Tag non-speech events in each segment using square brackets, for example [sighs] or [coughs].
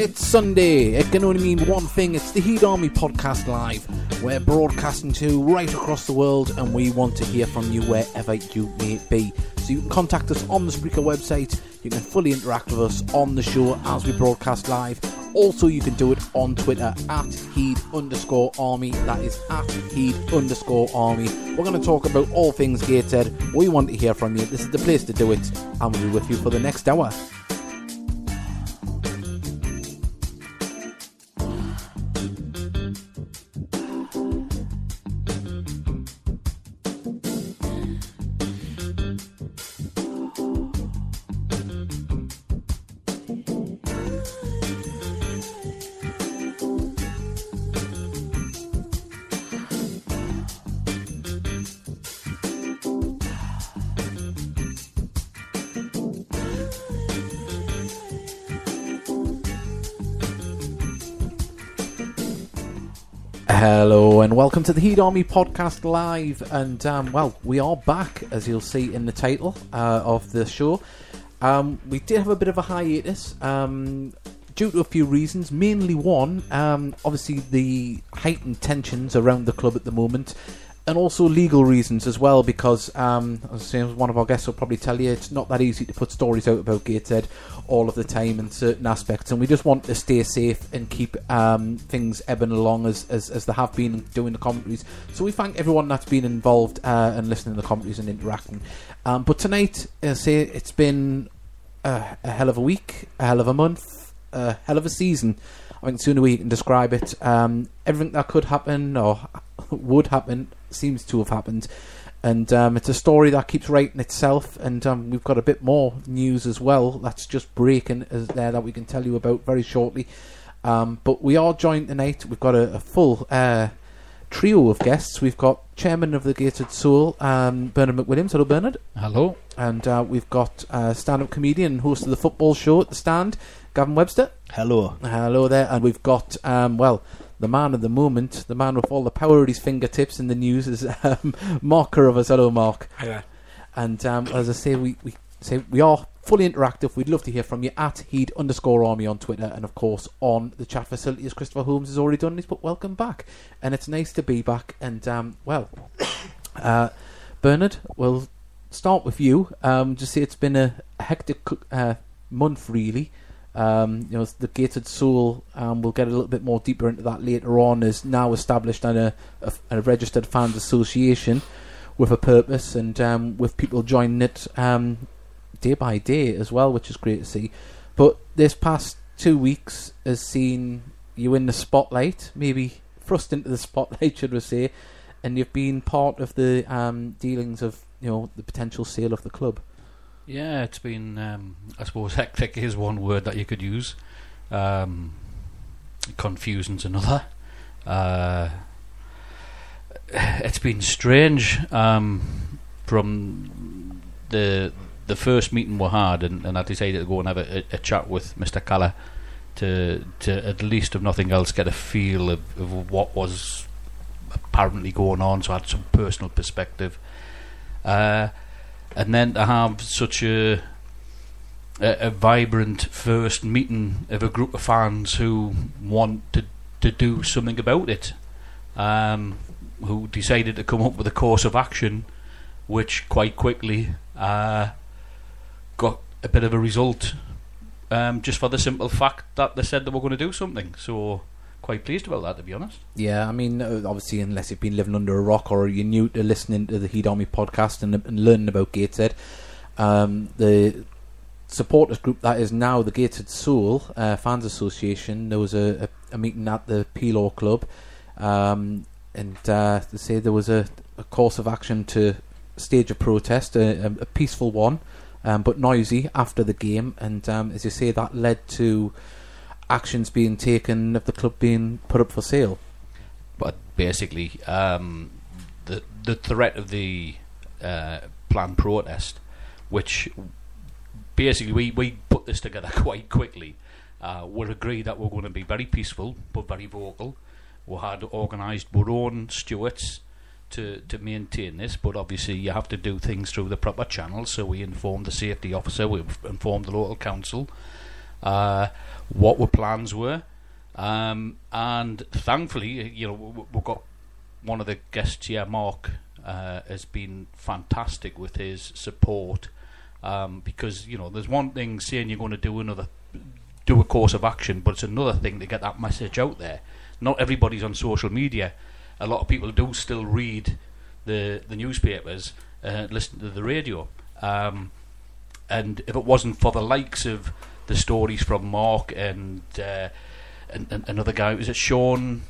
It's Sunday. It can only mean one thing. It's the Heed Army Podcast Live. We're broadcasting to right across the world and we want to hear from you wherever you may be. So you can contact us on the Spreaker website. You can fully interact with us on the show as we broadcast live. Also, you can do it on Twitter at Heed underscore Army. That is at Heed underscore Army. We're going to talk about all things Gateshead. We want to hear from you. This is the place to do it. And we'll be with you for the next hour. Welcome to the Heed Army Podcast Live. And um, well, we are back, as you'll see in the title uh, of the show. Um, we did have a bit of a hiatus um, due to a few reasons. Mainly one, um, obviously the heightened tensions around the club at the moment, and also legal reasons as well. Because um, as one of our guests will probably tell you, it's not that easy to put stories out about Gateshead all of the time in certain aspects, and we just want to stay safe and keep um, things ebbing along as, as, as they have been doing the commentaries. So we thank everyone that's been involved uh, and listening to the commentaries and interacting. Um, but tonight, I say it's been a, a hell of a week, a hell of a month, a hell of a season. I think sooner we can describe it, um, everything that could happen or [laughs] would happen seems to have happened and um, it's a story that keeps writing itself. And um, we've got a bit more news as well that's just breaking as there that we can tell you about very shortly. Um, but we are joined tonight. We've got a, a full uh, trio of guests. We've got Chairman of the Gated Soul, um, Bernard McWilliams. Hello, Bernard. Hello. And uh, we've got uh, stand-up comedian and host of the football show at the Stand, Gavin Webster. Hello. Hello there. And we've got um, well the man of the moment, the man with all the power at his fingertips in the news is [laughs] um, Mark Carruthers. Hello, Mark. Hiya. And um, as I say, we, we say we are fully interactive. We'd love to hear from you at Heed underscore Army on Twitter, and of course on the chat facility as Christopher Holmes has already done. He's put welcome back, and it's nice to be back. And um, well, [coughs] uh, Bernard, we'll start with you. Um, just say it's been a hectic uh, month, really. Um, you know, the Gated Soul, um, we'll get a little bit more deeper into that later on, is now established and a, a, a registered fans association with a purpose and um, with people joining it um, day by day as well, which is great to see. But this past two weeks has seen you in the spotlight, maybe thrust into the spotlight, [laughs] should we say, and you've been part of the um, dealings of you know the potential sale of the club. Yeah, it's been, um, I suppose, [laughs] hectic is one word that you could use. Um, confusion's another. Uh, it's been strange um, from the the first meeting we had, and, and I decided to go and have a, a chat with Mr. Caller to to at least, if nothing else, get a feel of, of what was apparently going on. So I had some personal perspective. Uh, and then to have such a, a, a vibrant first meeting of a group of fans who want to to do something about it, um, who decided to come up with a course of action, which quite quickly uh, got a bit of a result, um, just for the simple fact that they said they were going to do something. So quite pleased about that, to be honest. Yeah, I mean, uh, obviously, unless you've been living under a rock or you're new to listening to the Heed Army podcast and, and learning about Gateshead, um, the supporters group that is now the Gated Soul uh, Fans Association, there was a, a, a meeting at the Pelaw Club, um, and uh, they say there was a, a, course of action to stage a protest, a, a peaceful one, um, but noisy after the game, and um, as you say, that led to actions being taken of the club being put up for sale. But basically, um, the the threat of the uh, planned protest, which basically we, we put this together [laughs] quite quickly. Uh, we agreed that we're going to be very peaceful but very vocal. We had organised our own stewards to, to maintain this, but obviously you have to do things through the proper channels. So we informed the safety officer, we informed the local council, uh, what were plans were, um, and thankfully, you know, we- we've got one of the guests here, Mark, uh, has been fantastic with his support. Um, because you know, there's one thing saying you're going to do another, do a course of action, but it's another thing to get that message out there. Not everybody's on social media. A lot of people do still read the the newspapers, uh, listen to the radio. Um, and if it wasn't for the likes of the stories from Mark and uh, and, and another guy, was it Sean?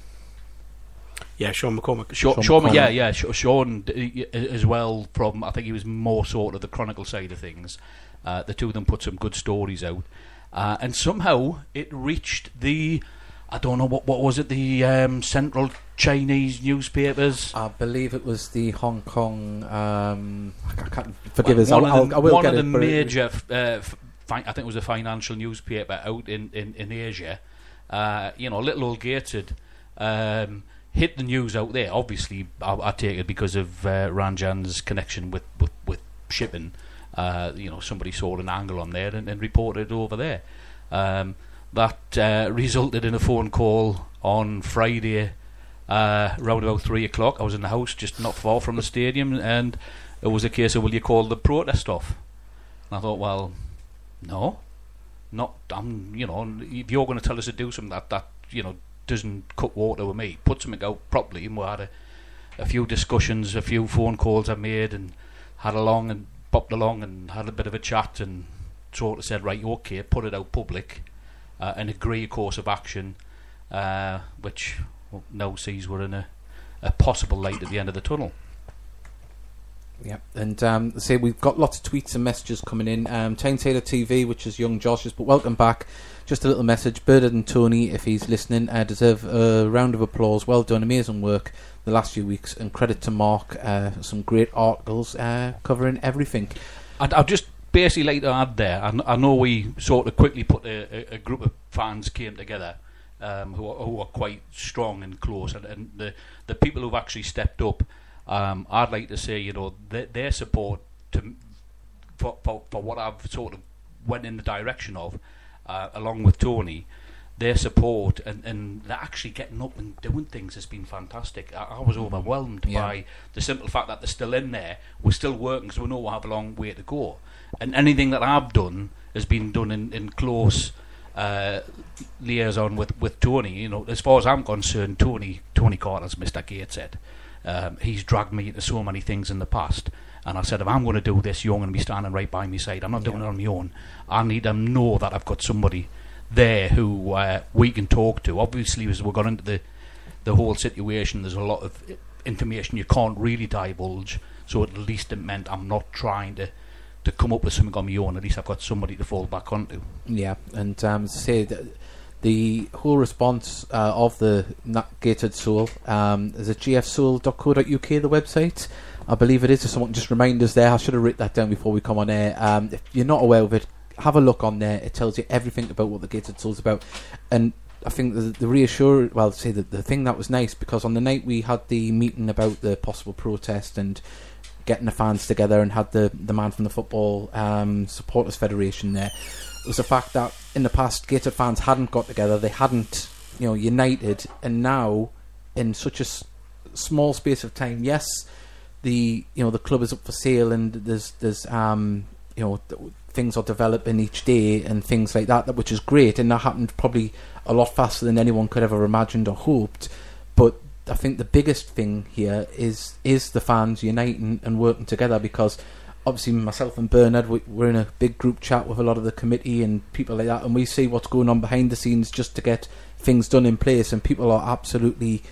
Yeah, Sean McCormick. Sean, Sean Sean, McConnell. yeah, yeah, Sean d- y- as well. From I think he was more sort of the chronicle side of things. Uh, the two of them put some good stories out, uh, and somehow it reached the. I don't know what what was it. The um, Central Chinese newspapers. I believe it was the Hong Kong. Um, I can't forgive One- us. One, I'll, of the, I will one get of the it- major, uh, f- fi- I think it was a financial newspaper out in, in, in Asia. Uh, you know, little old Gateshead um, hit the news out there. Obviously, I, I take it because of uh, Ranjan's connection with, with, with shipping. Uh, you know, somebody saw an angle on there and, and reported it over there. Um, that uh, resulted in a phone call on Friday uh, around about three o'clock. I was in the house just not far from the stadium, and it was a case of will you call the protest off? And I thought, well, no, not. I'm, you know, if you're going to tell us to do something that that you know doesn't cut water with me, put something out properly. And we had a, a few discussions, a few phone calls I made, and had along and popped along and had a bit of a chat and sort of said, right, okay, put it out public uh, and agree a course of action, uh, which well, now sees we're in a, a possible light at the end of the tunnel. Yeah, and um, say we've got lots of tweets and messages coming in. Um, Taylor TV, which is young Josh's, but welcome back. Just a little message. Bernard and Tony, if he's listening, uh, deserve a round of applause. Well done, amazing work the last few weeks, and credit to Mark. Uh, some great articles uh, covering everything. I'd, I'd just basically like to add there. I, I know we sort of quickly put a, a, a group of fans came together um, who, are, who are quite strong and close, and, and the the people who've actually stepped up. Um, I'd like to say, you know, their, their support to for, for for what I've sort of went in the direction of, uh, along with Tony. Their support and, and they're actually getting up and doing things has been fantastic. I, I was overwhelmed Yeah. by the simple fact that they're still in there. We're still working because we know we have a long way to go. And anything that I've done has been done in, in close uh, liaison with, with Tony. You know, as far as I'm concerned, Tony Tony Carter's Mr. Gateshead. Um, he's dragged me into so many things in the past. And I said, if I'm going to do this, you're going to be standing right by my side. I'm not doing it on my own. I need to know that I've got somebody there who uh, we can talk to. Obviously, as we got into the the whole situation, there's a lot of information you can't really divulge. So at least it meant I'm not trying to to come up with something on my own. At least I've got somebody to fall back onto. Yeah, and um, say the, the whole response uh, of the Gated Soul um, is at gfsoul.co.uk, the website. I believe it is. If someone just remind us there, I should have written that down before we come on air. Um, if you're not aware of it, have a look on there. It tells you everything about what the Gated Soul's about. And I think the, the reassure, well, say that the thing that was nice because on the night we had the meeting about the possible protest and getting the fans together and had the the man from the football um, supporters federation there was the fact that in the past Gated fans hadn't got together, they hadn't you know united, and now in such a s- small space of time, yes, the you know the club is up for sale and there's there's um you know th- things are developing each day and things like that, that which is great, and that happened probably a lot faster than anyone could ever imagined or hoped. But I think the biggest thing here is is the fans uniting and working together because obviously myself and Bernard we, we're in a big group chat with a lot of the committee and people like that, and we see what's going on behind the scenes just to get things done in place, and people are absolutely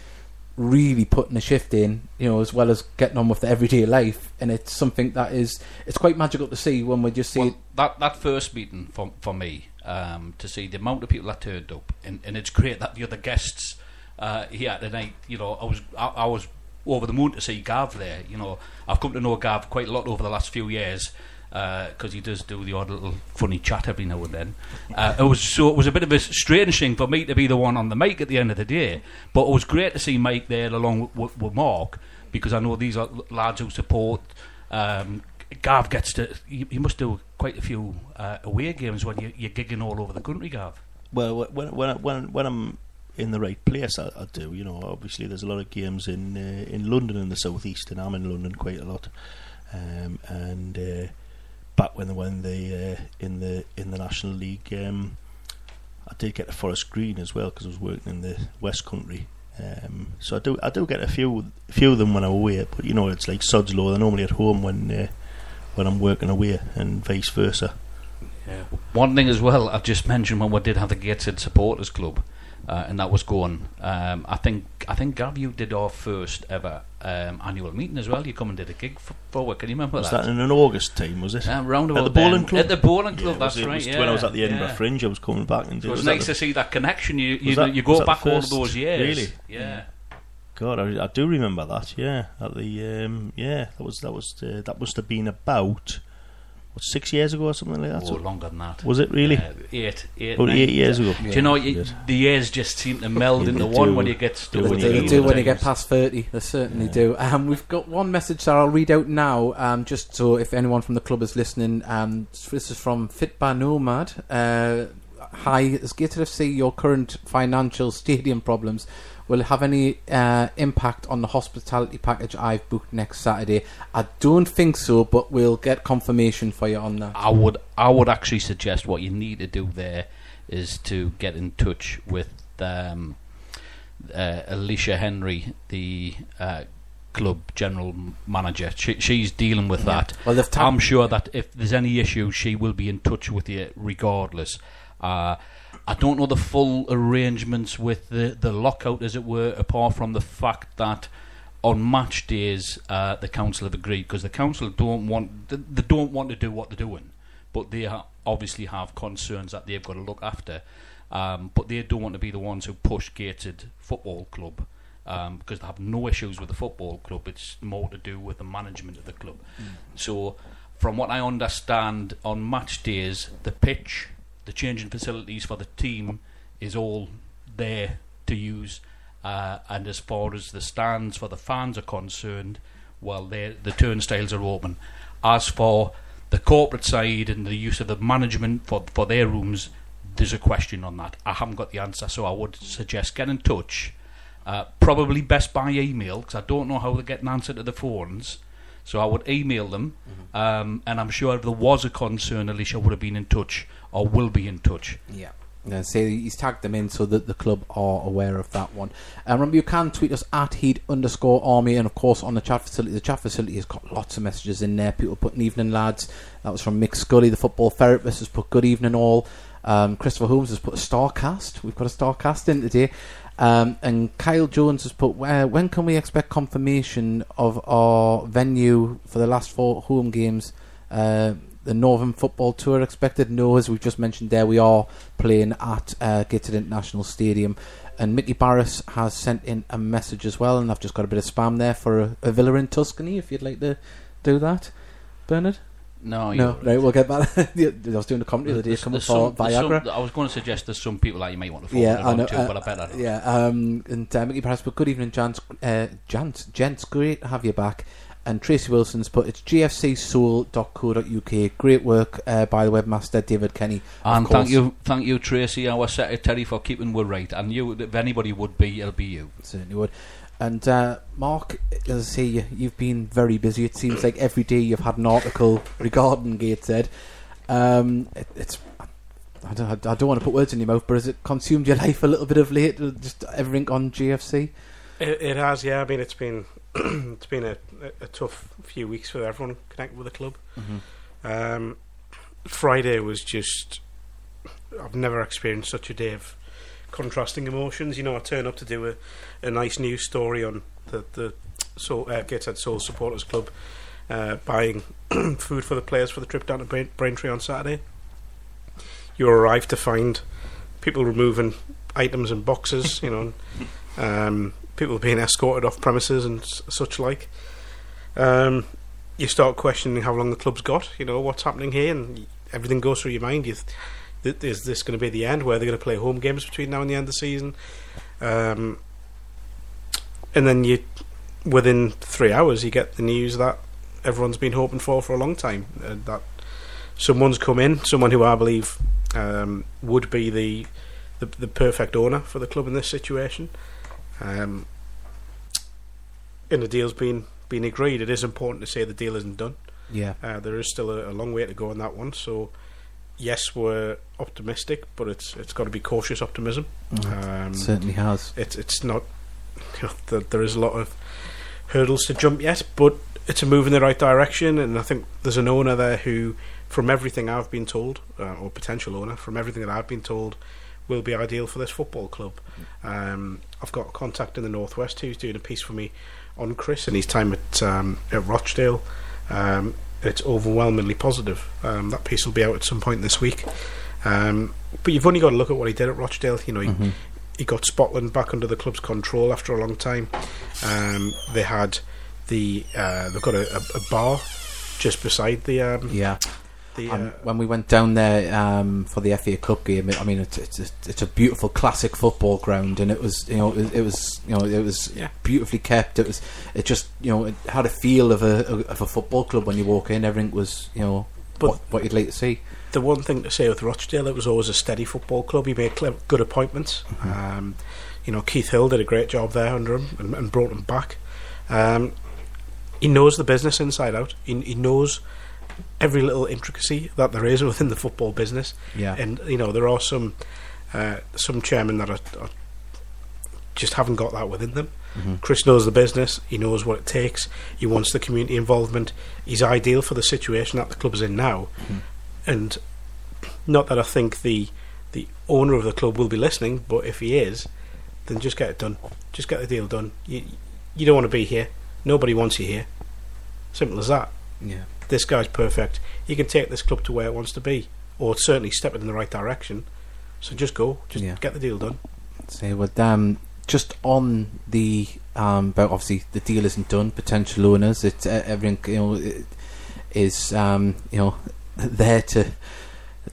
really putting a shift in, you know, as well as getting on with the everyday life, and it's something that is it's quite magical to see when we just see. Well, that that first meeting for for me um, to see the amount of people that turned up, and, and it's great that the other guests uh, here tonight. You know, I was I, I was over the moon to see Gav there. You know, I've come to know Gav quite a lot over the last few years because he does do the odd little funny chat every now and then. Uh, it was so it was a bit of a strange thing for me to be the one on the mic at the end of the day, but it was great to see Mike there along with, with, Mark because I know these are lads who support um, Gav gets to. You, you must do quite a few uh, away games when you, you're gigging all over the country, Gav. Well, when when when when I'm in the right place, I, I do. You know, obviously there's a lot of games in uh, in London in the southeast, and I'm in London quite a lot. Um, and uh, back when they when they uh, in the in the National League, um, I did get to Forest Green as well because I was working in the West Country. Um, so I do I do get a few few of them when I'm away, but you know it's like sods law. They're normally at home when uh, when I'm working away, and vice versa. Yeah. One thing as well, I've just mentioned when we did have the Gateshead Supporters Club, uh, and that was going. Um, I think I think Gav, you did our first ever um, annual meeting as well. You come and did a gig for, for. Can you remember Was that? that in an August time? Was it? Um, round At about the bowling club? At the bowling club, it that's was- it right. was yeah. When I was at the Edinburgh yeah. Fringe, I was coming back and did. it was was nice the- to see that connection. You you, that- you go back all those years. Really? Yeah. God, I, I do remember that. Yeah, at the um, yeah, that was that was uh, that must have been about what six years ago or something like that. Oh, So- longer than that. was it really? Yeah, eight, eight, About years ago. Do you know you, the years just seem to meld into one when you get stuck They They, do, do, they do when you get past 30, they certainly do. Um, we've got one message that I'll read out now, um, just so if anyone from the club is listening. Um, this is from Fit by Nomad. Uh, Hi, is Gated FC your current financial [laughs] stadium problems will have any uh, impact on the hospitality package I've booked next Saturday? I don't think so, but we'll get confirmation for you on that. I would I would actually suggest what you need to do there is to get in touch with um, uh, Alicia Henry, the uh, club general manager. She, she's dealing with that. Well, tabbed- I'm sure that if there's any issue, she will be in touch with you regardless. Uh, I don't know the full arrangements with the, the lockout, as it were, apart from the fact that on match days uh, the council have agreed because the council don't want they, they don't want to do what they're doing, but they ha- obviously have concerns that they've got to look after. Um, but they don't want to be the ones who push gated football club um, because they have no issues with the football club. It's more to do with the management of the club. So, from what I understand, on match days, the pitch, the changing facilities for the team is all there to use. Uh, and as far as the stands for the fans are concerned, well, the turnstiles are open. As for the corporate side and the use of the management for, for their rooms, there's a question on that. I haven't got the answer, so I would suggest get in touch. Uh, probably best by email because I don't know how they get an answer to the phones. So I would email them, um, and I'm sure if there was a concern, Alicia would have been in touch or will be in touch. Yeah. Yeah, say he's tagged them in so that the club are aware of that one. And remember, you can tweet us at heed underscore army, and of course on the chat facility. The chat facility has got lots of messages in there. People putting evening lads. That was from Mick Scully, the football therapist, has put good evening all. Um, Christopher Holmes has put a star cast. We've got a star cast in today. Um, and Kyle Jones has put, uh, when can we expect confirmation of our venue for the last four home games? Uh, the Northern Football Tour expected? No, as we've just mentioned there, we are playing at uh, Gateshead International Stadium. And Mickey Barris has sent in a message as well, and I've just got a bit of spam there for a, a villa in Tuscany, if you'd like to do that. Bernard? No, no, you're- right, we'll get back. [laughs] I was doing a comedy the other day, there's for Viagra. some- I was going to suggest there's some people that you might want to forward Yeah, I know. to, uh, but I better. not. Yeah, um, and uh, Mickey Price, but good evening, Jans, uh, Jans, gents, great to have you back. And Tracy Wilson's put it's gfcsoul.co.uk. Great work uh, by the webmaster David Kenny. And course. thank you, thank you, Tracy, our secretary, for keeping we right. And you, if anybody would be, it'll be you. Certainly would. And uh, Mark, as I say, you, you've been very busy. It seems like every day you've had an article [laughs] regarding Gateshead. Um, it, it's I don't, I don't want to put words in your mouth, but has it consumed your [laughs] life a little bit of late? Just everything on GFC. It, it has, yeah. I mean, it's been [clears throat] it's been a, a, a tough few weeks for everyone connected with the club. Um, Friday was just I've never experienced such a day of contrasting emotions. You know, I turn up to do a, a nice news story on the the Soul, uh, Gateshead Soul Supporters Club uh, buying [clears throat] food for the players for the trip down to Brain- Braintree on Saturday. You arrive to find people removing items and boxes, you know, [laughs] um, people being escorted off premises and s- such like. Um, you start questioning how long the club's got, you know, what's happening here, and everything goes through your mind. You th- th- is this going to be the end? Where they're going to play home games between now and the end of the season? Um, and then you, within three hours, you get the news that everyone's been hoping for for a long time. Uh, that someone's come in, someone who I believe um, would be the, the the perfect owner for the club in this situation. Um, and the deal's been been agreed. It is important to say the deal isn't done. Yeah. Uh, there is still a, a long way to go on that one. So, yes, we're optimistic, but it's it's got to be cautious optimism. Um, Certainly has. it's it's not. You [laughs] know, there, there is a lot of hurdles to jump yet, but it's a move in the right direction, and I think there's an owner there who, from everything I've been told, uh, or potential owner, from everything that I've been told, will be ideal for this football club. Um, I've got a contact in the northwest who's doing a piece for me on Chris and his time at um, at Rochdale. Um, it's overwhelmingly positive. Um, that piece will be out at some point this week. Um, but you've only got to look at what he did at Rochdale. You know, he, Mhm. he got Spotland back under the club's control after a long time. Um, they had the uh, they've got a, a, a bar just beside the um, Yeah. The uh, when we went down there um, for the FA Cup game, I mean, it's, it's, it's a beautiful classic football ground, and it was, you know, it, it was, you know, it was Yeah. beautifully kept. It was, it just, you know, it had a feel of a of a football club when you walk in. Everything was, you know, But- what, what you'd like to see. the one thing to say with Rochdale, it was always a steady football club. He made good appointments. Um, you know, Keith Hill did a great job there under him and, and brought him back. Um, he knows the business inside out. He, he knows every little intricacy that there is within the football business. Yeah. And you know, there are some uh, some chairmen that are, are just haven't got that within them. Mhm. Chris knows the business. He knows what it takes. He wants the community involvement. He's ideal for the situation that the club is in now. Mhm. And not that I think the the owner of the club will be listening, but if he is, then just get it done. Just get the deal done. You you don't want to be here. Nobody wants you here. Simple as that. Yeah. This guy's perfect. He can take this club to where it wants to be, or certainly step it in the right direction. So just go. Just Yeah. get the deal done. Say, well, um, just on the um, but obviously the deal isn't done. Potential owners, it's uh, everything you know it is um, you know [laughs] there to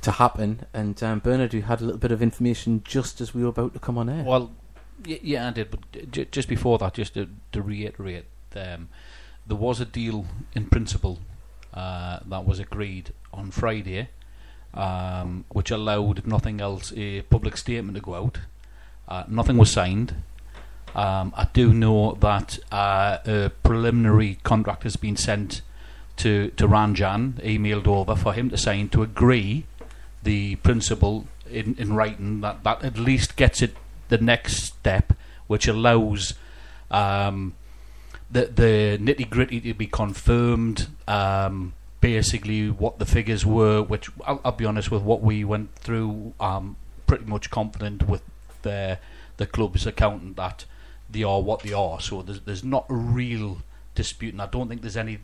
to happen. And um, Bernard, you had a little bit of information just as we were about to come on air. Well, y- yeah, I did. But j- just before that, just to, to reiterate, um, there was a deal in principle uh, that was agreed on Friday, um, which allowed, if nothing else, a public statement to go out. Uh, nothing was signed. Um, I do know that uh, a preliminary contract has been sent to to Ranjan, emailed over for him to sign to agree the principle in, in writing that that at least gets it the next step, which allows um, the the nitty gritty to be confirmed. Um, basically, what the figures were, which I'll, I'll be honest with, what we went through. Um, pretty much confident with the the club's accountant that they are what they are. So there's there's not a real dispute, and I don't think there's any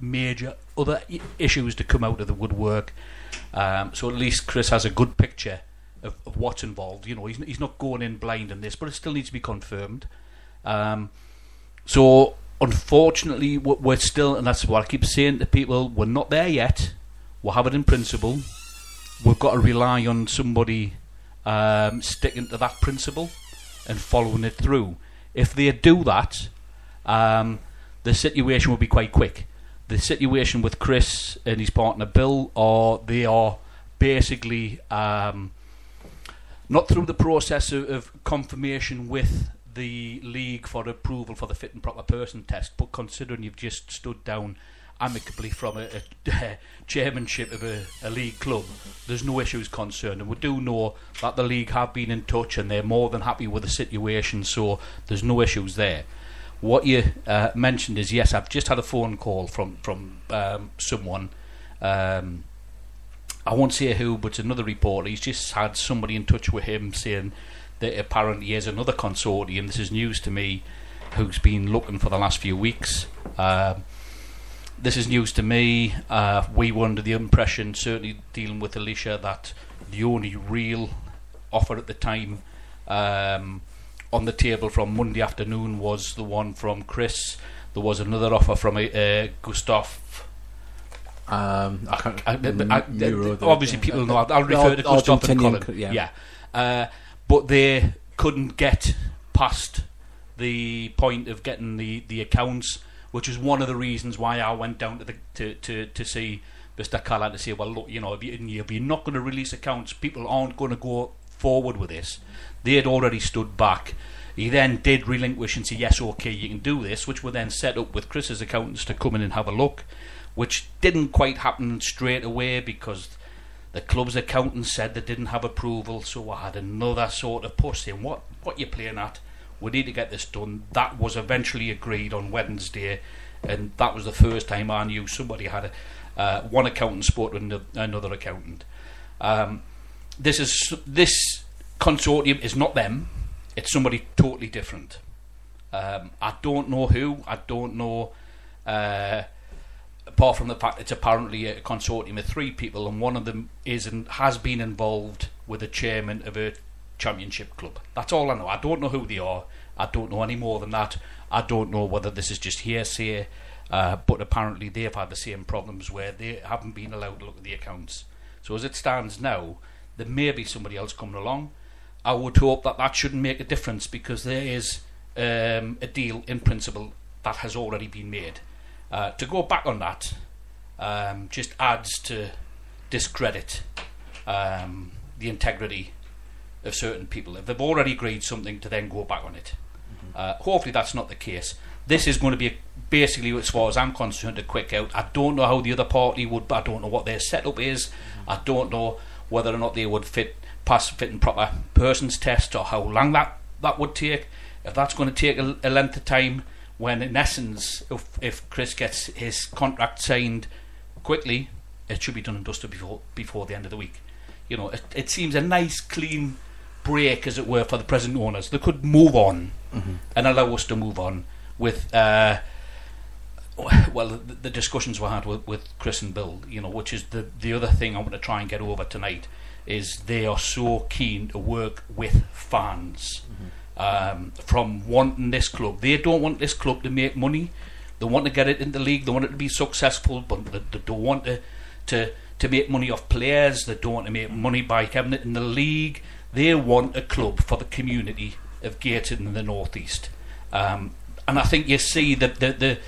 major other issues to come out of the woodwork. Um, so at least Chris has a good picture of, of what's involved. You know, he's he's not going in blind in this, but it still needs to be confirmed. Um, so unfortunately, we're, still, and that's what I keep saying to people: we're not there yet. We'll have it in principle. We've got to rely on somebody um, sticking to that principle and following it through. If they do that, um, the situation will be quite quick. The situation with Chris and his partner Bill, are they are basically um, not through the process of, of confirmation with the league for approval for the fit and proper person test, but considering you've just stood down amicably from a, [laughs] a chairmanship of a, a league club, there's no issues concerned. And we do know that the league have been in touch and they're more than happy with the situation, so there's no issues there. What you uh, mentioned is yes, I've just had a phone call from from um, someone. Um, I won't say who, but another reporter. He's just had somebody in touch with him saying that apparently has another consortium. This is news to me, who's been looking for the last few weeks. Um, this is news to me. Uh, we were under the impression, certainly dealing with Alicia, that the only real offer at the time um, on the table from Monday afternoon was the one from Chris. There was another offer from uh, Gustav. Um, I can't, I, I, obviously, people know. I'll, I'll refer to Gustav and Colin. yeah. yeah. Uh, but they couldn't get past the point of getting the, the accounts which is one of the reasons why I went down to the to to, to see Mr. Calla to say, well, look, you know, if, you, if you're not going to release accounts, people aren't going to go forward with this. They had already stood back. He then did relinquish and say, yes, okay, you can do this, which were then set up with Chris's accountants to come in and have a look, which didn't quite happen straight away because the club's accountant said they didn't have approval, so I had another sort of push saying, what, what you playing at? We need to get this done. That was eventually agreed on Wednesday, and that was the first time I knew somebody had a, uh, one accountant spoke to another accountant. Um, this is this consortium is not them; it's somebody totally different. Um, I don't know who. I don't know. Uh, apart from the fact it's apparently a consortium of three people, and one of them is and has been involved with the chairman of a championship club. That's all I know. I don't know who they are. I don't know any more than that. I don't know whether this is just hearsay. Uh, but apparently they've had the same problems where they haven't been allowed to look at the accounts. So as it stands now, there may be somebody else coming along. I would hope that that shouldn't make a difference because there is um, a deal in principle that has already been made. Uh, to go back on that um, just adds to discredit um, the integrity of certain people. If they've already agreed something, to then go back on it. Mm-hmm. Uh, hopefully, that's not the case. This is going to be a basically, as far as I'm concerned, a quick out. I don't know how the other party would. But I don't know what their setup is. I don't know whether or not they would fit pass fit and proper persons test or how long that that would take. If that's going to take a, a length of time, when in essence, if, if Chris gets his contract signed quickly, it should be done and dusted before before the end of the week. You know, it, it seems a nice, clean break, as it were, for the present owners. They could move on mm-hmm. and allow us to move on with. Uh, well, the, the, discussions we had with, with Chris and Bill, you know, which is the the other thing I want to try and get over tonight, is they are so keen to work with fans. Mm-hmm. Um, from wanting this club, they don't want this club to make money. They want to get it in the league. They want it to be successful, but they, they don't want to to to make money off players. They don't want to make money by having it in the league. They want a club for the community of Gateshead in the northeast. Um, and I think you see that the, the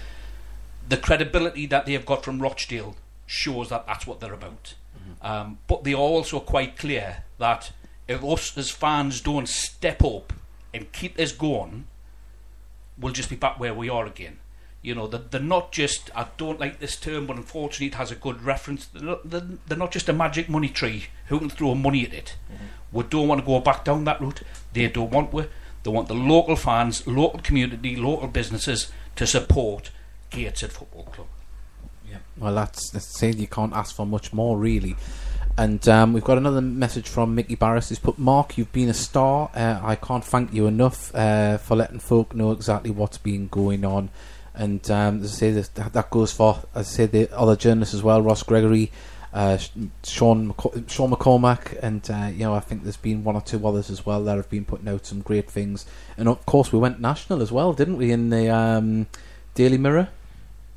the credibility that they've got from Rochdale shows that that's what they're about. Mm-hmm. Um, but they are also quite clear that if us as fans don't step up and keep this going, we'll just be back where we are again. You know, they're, they're not just, I don't like this term, but unfortunately it has a good reference. They're not, they're, they're not just a magic money tree who can throw money at it. Mm-hmm. We don't want to go back down that route. They don't want we. They want the local fans, local community, local businesses to support Gateshead Football Club. Yeah. Well, that's, that's saying you can't ask for much more, really. And um, we've got another message from Mickey Barris. He's put, Mark, you've been a star. Uh, I can't thank you enough uh, for letting folk know exactly what's been going on. And um, as I say, that, that goes for, as I say, the other journalists as well, Ross Gregory, uh, Sean McC- Sean McCormack, and uh, you know I think there's been one or two others as well that have been putting out some great things. And of course, we went national as well, didn't we? In the um, Daily Mirror.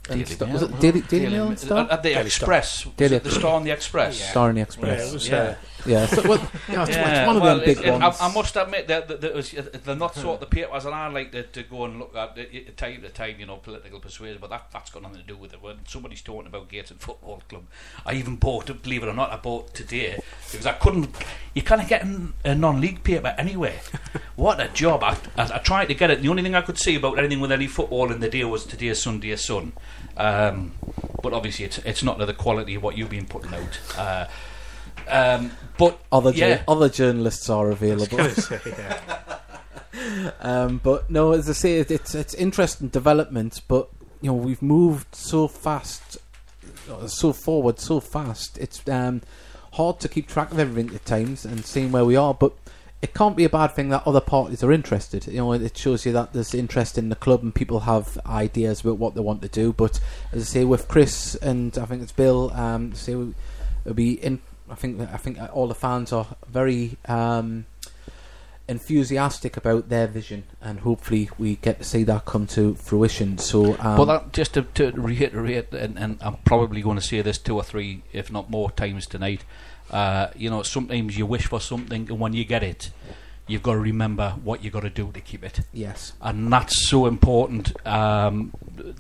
Daily st- was it Daily, Daily, Daily Mail and stuff? At the Daily Express. Daily the Star on the Express. Yeah. Star on the Express. Yeah, it was, Yeah. uh, Yeah, so, well, you know, it's, Yeah, it's one of well, them big it- it- ones. I, I must admit that, that, that was, uh, they're not sort of the papers that I like to, to go and look at it, time to time, you know, political persuasion, but that, that's got nothing to do with it. When somebody's talking about Gateshead Football Club, I even bought it, believe it or not, I bought today because I couldn't. You can't get a non-league paper anyway. [laughs] what a job! I, I, I tried to get it. The only thing I could see about anything with any football in the day was today's Sunday Sun. Um, but obviously, it's it's not to the quality of what you've been putting out. Uh, um, but other yeah. jour- other journalists are I was available. say, yeah. [laughs] um, but no, as I say, it, it's it's interesting development. But you know, we've moved so fast, uh, so forward, so fast. It's um, hard to keep track of everything at times and seeing where we are. But it can't be a bad thing that other parties are interested. You know, it shows you that there's interest in the club and people have ideas about what they want to do. But as I say, with Chris and I think it's Bill, um, say it'll be in. I think I think all the fans are very. Um, enthusiastic about their vision, and hopefully we get to see that come to fruition. So, um, But that, just to, to reiterate, and, and I'm probably going to say this two or three, if not more times tonight. Uh, you know, sometimes you wish for something, and when you get it, you've got to remember what you've got to do to keep it. Yes. And that's so important um,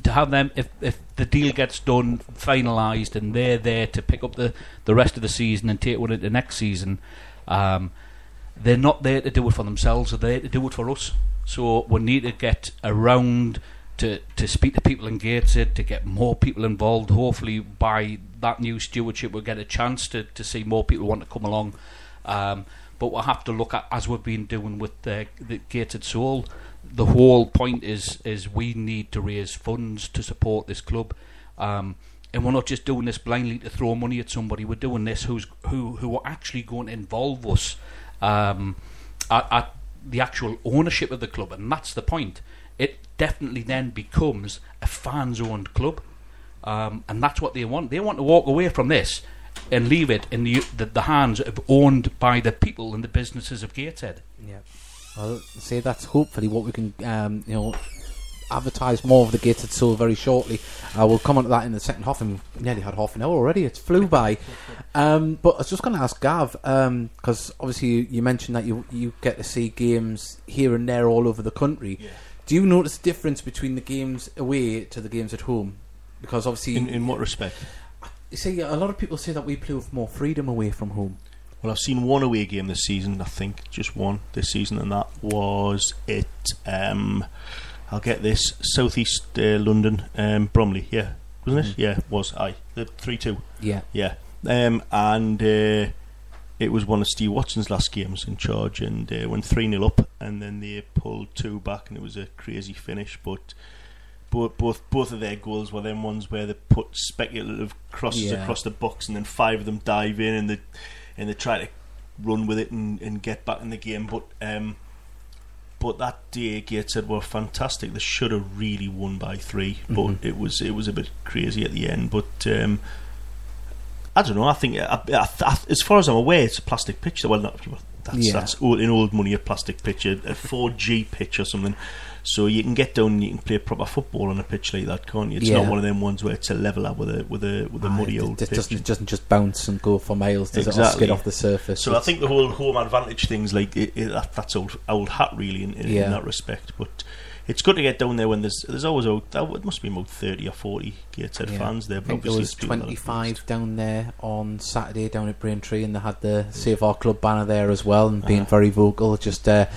to have them. If, if the deal gets done, finalised, and they're there to pick up the, the rest of the season and take one into next season, um, they're not there to do it for themselves, they're there to do it for us. So we need to get around to, to speak to people in Gateshead, to get more people involved. Hopefully, by that new stewardship, we'll get a chance to, to see more people want to come along. Um, but we'll have to look at, as we've been doing with the, the Gateshead Soul, the whole point is is we need to raise funds to support this club. Um, and we're not just doing this blindly to throw money at somebody. We're doing this who's who who are actually going to involve us um, at, at the actual ownership of the club, and that's the point. It definitely then becomes a fans-owned club, um, and that's what they want. They want to walk away from this and leave it in the the, the hands of owned by the people and the businesses of Gateshead. Yeah. Well, say that's hopefully what we can, um, you know, advertise more of the Gated Soul very shortly. Uh, we'll come on to that in the second half, and we nearly had half an hour already. It's flew by. [laughs] Um, but I was just going to ask Gav because obviously you, you mentioned that you you get to see games here and there all over the country. Yeah. Do you notice a difference between the games away to the games at home? Because obviously, In, in what respect? See, a lot of people say that we play with more freedom away from home. Well, I've seen one away game this season. I think just one this season, and that was it. Um, I'll get this southeast uh, London, um, Bromley. Yeah, wasn't it? Mhm. Yeah, was I the three two. Yeah. Yeah, um, and uh, it was one of Steve Watson's last games in charge, and uh, went three 0 up, and then they pulled two back, and it was a crazy finish. But both both both of their goals were them ones where they put speculative crosses Yeah. across the box, and then five of them dive in, and they and they try to run with it and, and get back in the game. But um, but that day, Gateshead were fantastic. They should have really won by 3 Mhm. but it was it was a bit crazy at the end. But um, I don't know. I think I, I, I, as far as I'm aware, it's a plastic pitch. Well, not that's Yeah. that's old, in old money a plastic pitch, a, a 4G pitch or something. So you can get down and you can play proper football on a pitch like that, can't you? It's Yeah. not one of them ones where it's a leveler with a with a with a Aye, muddy it old just pitch. doesn't, doesn't just bounce and go for miles, does it? Exactly. skid off the surface. So I think the whole home advantage thing's like it, it, that, that's old old hat really in, in, Yeah. in that respect. But it's good to get down there when there's there's always there it must be about thirty or forty Gateshead Yeah. fans there. I think there was it's are 25 down there on Saturday down at Braintree, and they had the Save Our Club banner there as well, and being Uh-huh. very vocal. Just uh,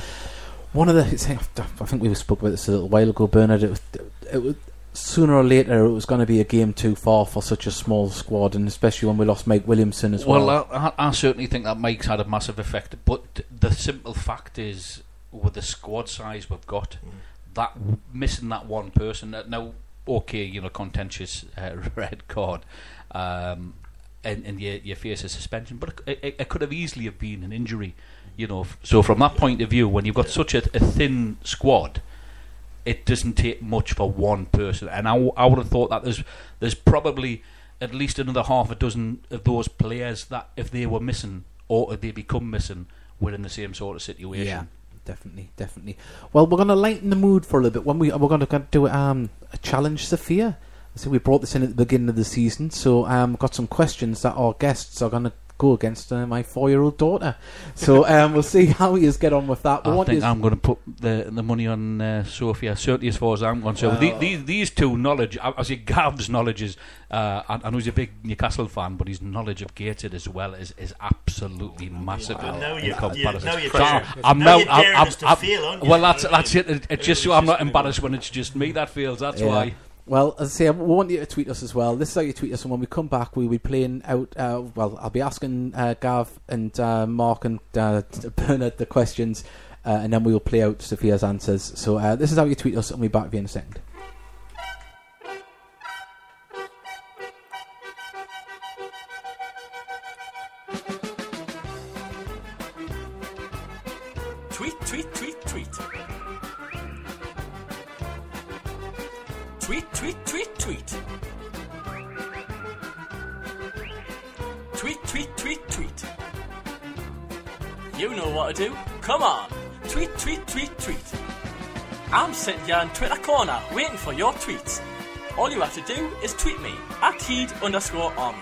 one of the, [laughs] I think we spoke about this a little while ago, Bernard. It was, it was sooner or later it was going to be a game too far for such a small squad, and especially when we lost Mike Williamson as well. Well, I, I certainly think that Mike's had a massive effect. But the simple fact is, with the squad size we've got, that missing that one person. uh, Now, okay, you know, contentious uh, [laughs] red card, um, and, and you, you face a suspension, but it, it, it could have easily have been an injury. You know, f- so from that point of view, when you've got such a, a thin squad, it doesn't take much for one person. And I, w- I would have thought that there's there's probably at least another half a dozen of those players that if they were missing or if they become missing, we're in the same sort of situation. Yeah, definitely, definitely. Well, we're going to lighten the mood for a little bit. When we we're going to do um, a challenge, Sophia. So we brought this in at the beginning of the season. So um, got some questions that our guests are going to go against uh, my four-year-old daughter. So um, we'll see how you get on with that. But I what think is- I'm going to put the the money on uh, Sophia, certainly as far as I'm concerned. Well- the, these, these two knowledge, I, I say Gav's knowledge is, uh, I, I know he's a big Newcastle fan, but his knowledge of Gated as well is, is absolutely massive Well, in, now in you- comparison. you- now you're So I'm now now, you're I'm, I'm, to I'm- feel, aren't you? well, that's that's it. It- It's just so I'm not embarrassed when it's just me that feels. That's Yeah. why. Well, as I say, I want you to tweet us as well. This is how you tweet us, and when we come back, we'll be playing out. Uh, well, I'll be asking uh, Gav and uh, Mark and uh, [laughs] Bernard the questions, uh, and then we will play out Sophia's answers. So uh, this is how you tweet us, and we'll be back in a second. Tweet, tweet, tweet, tweet. You know what to do. Come on. Tweet, tweet, tweet, tweet. I'm sitting here in Twitter corner waiting for your tweets. All you have to do is tweet me at heed underscore army.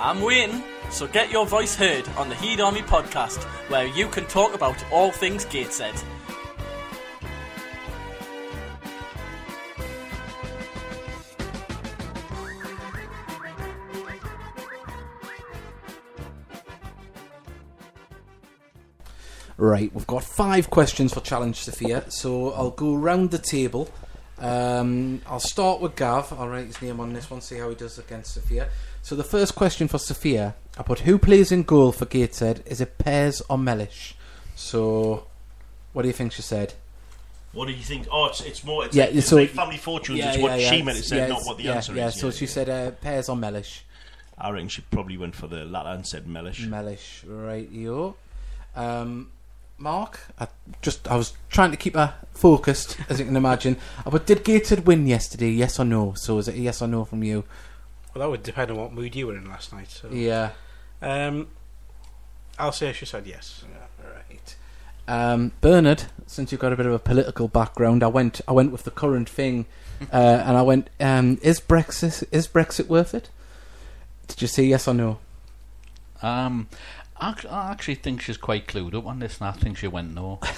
I'm waiting. So get your voice heard on the Heed Army podcast, where you can talk about all things Gateshead. Right, we've got five questions for Challenge Sophia, so I'll go round the table. Um, I'll start with Gav. I'll write his name on this one, see how he does against Sophia. So the first question for Sophia, I put who plays in goal for Gateshead? Is it Pears or Mellish? So, what do you think she said? What do you think? Oh, it's, it's more. It's Yeah, like, it's so- like family fortunes. it's what she meant to say, yeah, not what the yeah, answer yeah, is. so she said uh, Pears or Mellish. I reckon she probably went for the latter and said Mellish. Mellish, right, yo. Um, Mark, I just I was trying to keep her focused, as you can imagine. [laughs] Uh, But did Gateshead win yesterday? Yes or no? So is it a yes or no from you? Well, that would depend on what mood you were in last night. So. Yeah. Um, I'll say she said yes. Right. Um, Bernard, since you've got a bit of a political background, I went I went with the current thing, [laughs] uh, and I went, um, is Brexit is Brexit worth it? Did you say yes or no? Um, I, I actually think she's quite clued up on this, and I think she went no. [laughs]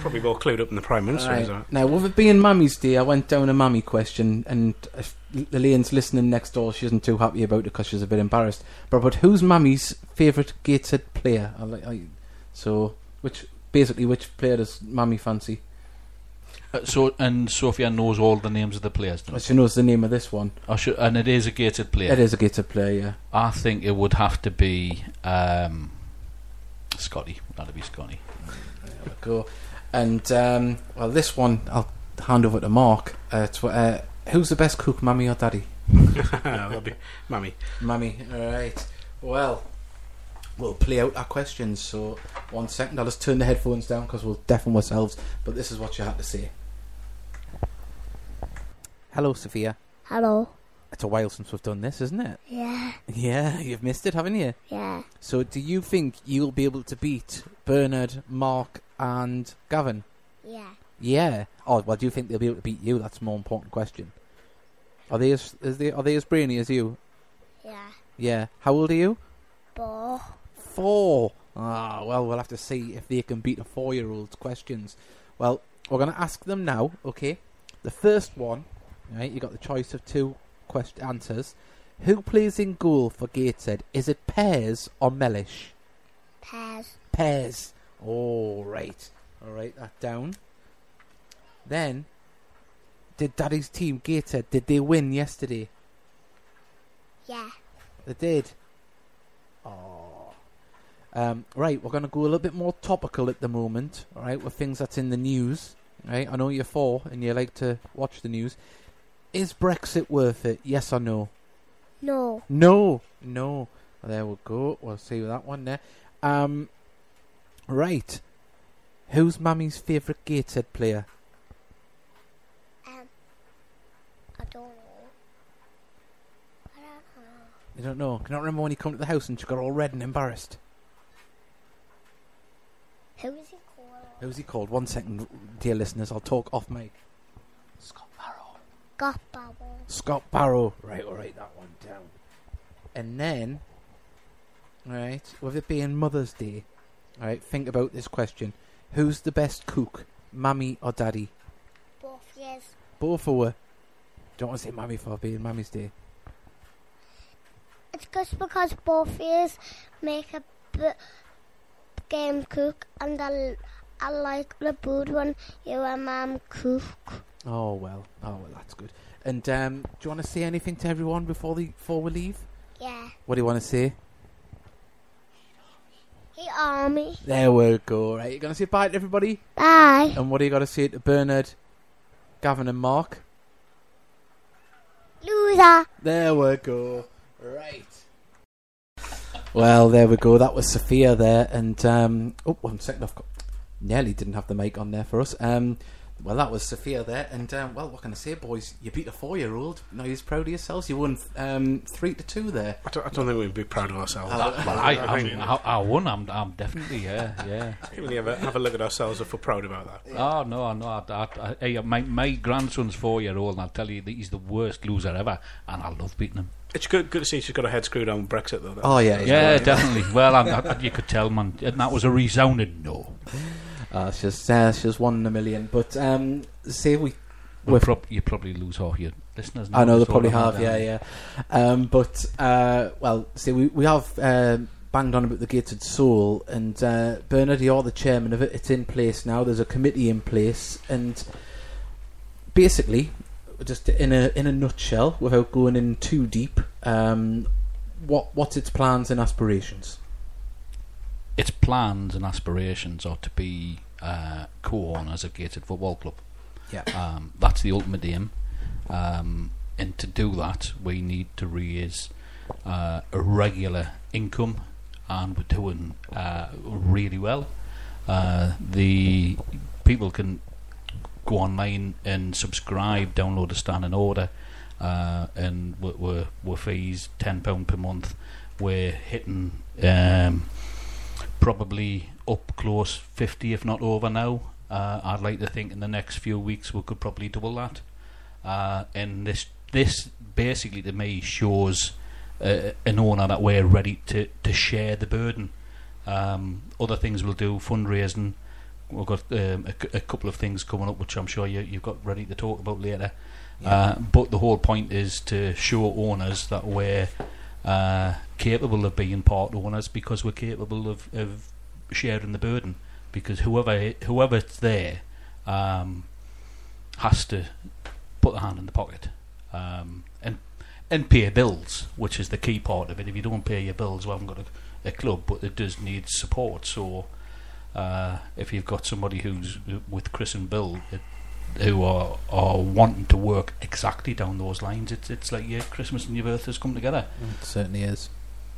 Probably more clued up than the Prime Minister is. Right. aren't Now, with it being Mummy's Day, I went down a mummy question, and if Lillian's listening next door, she isn't too happy about it because she's a bit embarrassed. But, but who's Mummy's favourite Gateshead player? I, like- I, so, which basically, which player does Mummy fancy? Uh, so, and Sophia knows all the names of the players. doesn't Well, she knows the name of this one. I should, and it is a gated player. It is a Gateshead player, yeah. I think it would have to be um, Scotty. That'd be Scotty. There we go. And um, well, this one I'll hand over to Mark. Uh, to, uh, who's the best cook, Mummy or Daddy? [laughs] That'll be Mummy. Mummy. All right. Well, we'll play out our questions. So one second, I'll just turn the headphones down because we'll deafen ourselves. But this is what you had to say. Hello, Sophia. Hello. It's a while since we've done this, isn't it? Yeah, Yeah, [laughs] you've missed it, haven't you? yeah, So, do you think you'll be able to beat Bernard, Mark, and Gavin? yeah. Yeah. Oh, well, do you think they'll be able to beat you? That's a more important question. Are they as is they are they as brainy as you? Yeah. Yeah. How old are you? Bo. Four. Ah, well, we'll have to see if they can beat a four-year-old's questions. Well, we're going to ask them now. Okay. The first one, right? You got the choice of two quest answers. Who plays in goal for Gateshead? Is it Pears or Mellish? Pears. Pears. All right. I'll write that down. Then, did Daddy's team Gateshead? Did they win yesterday? Yeah. They did. Oh. Um, right, we're going to go a little bit more topical at the moment, all right, with things that's in the news. Right, I know you're for and you like to watch the news. Is Brexit worth it? Yes or no? No. No, no. There we go. We'll see that one there. Um, right. Who's Mummy's favourite Gateshead player? Um. I don't know. I don't know. You don't know. Can't remember when he come to the house and she got all red and embarrassed? Who is he called? Who's he called? One second, dear listeners. I'll talk off mic. Scott Barrow. Scott Barrow. Right, I'll write that one down. And then, right, with it being Mother's Day, right, think about this question: Who's the best cook, Mummy or Daddy? Both yes. Both of her. Don't want to say Mummy for being Mummy's Day. It's just because both years make a b- game cook and I, I like the food when you and mum cook. Oh well. Oh well, that's good. And um, do you want to say anything to everyone before the before we leave? Yeah. What do you want to say? Hey, Army. There we go. Right, you're gonna say bye to everybody. Bye. And what do you got to say to Bernard, Gavin, and Mark? Loser. There we go. Right. Well, there we go. That was Sophia there, and um, oh, one second. I've got nearly didn't have the mic on there for us. Um, Well, that was Sophia there, and um, well, what can I say, boys? You beat a four-year-old. Now you're proud of yourselves. You won um, three to two there. I don't, I don't think we'd be proud of ourselves. Uh, Well, I, I I, think- I, I won. I'm, I'm definitely yeah, yeah. When you ever have a look at ourselves if we're proud about that. Oh no, no. I, I, I, hey, my my grandson's four year old, and I'll tell you he's the worst loser ever, and I love beating him. It's good, good to see she's got her head screwed on with Brexit, though. Oh yeah, Yeah, definitely. Well, I'm, I, you could tell, man, and that was a resounding no. Uh, she's uh, she's one in a million. But um, say we We'll prob- you probably lose all your listeners. I know they probably have, yeah, yeah. Um, but uh, well, see, we we have um banged on about the gated soul, and uh, Bernard, you're the chairman of it. It's in place now. There's a committee in place, and basically, just in a in a nutshell, without going in too deep, um, what what's its plans and aspirations? Its plans and aspirations are to be uh, co-owners of Gated Football Club. Yeah. Um, that's the ultimate aim. Um, and to do that, we need to raise uh, a regular income, and we're doing uh, really well. Uh, the people can go online and subscribe, download a standing order, uh, and we're, we're, we're fees ten pound per month. We're hitting um, probably up close fifty, if not over now. Uh, I'd like to think in the next few weeks we could probably double that. Uh, and this this basically to me shows uh, an owner that we're ready to, to share the burden. Um, other things we'll do fundraising. We've got um, a, a couple of things coming up, which I'm sure you, you've got ready to talk about later. Uh, but the whole point is to show owners that we're uh, capable of being part owners because we're capable of, of sharing the burden. Because whoever whoever's there um, has to put the hand in the pocket um, and and pay bills, which is the key part of it. If you don't pay your bills, we haven't got a, a club, but it does need support. So uh, if you've got somebody who's with Chris and Bill it, who are are wanting to work exactly down those lines, it's it's like your Christmas and your birthdays come together. It certainly is.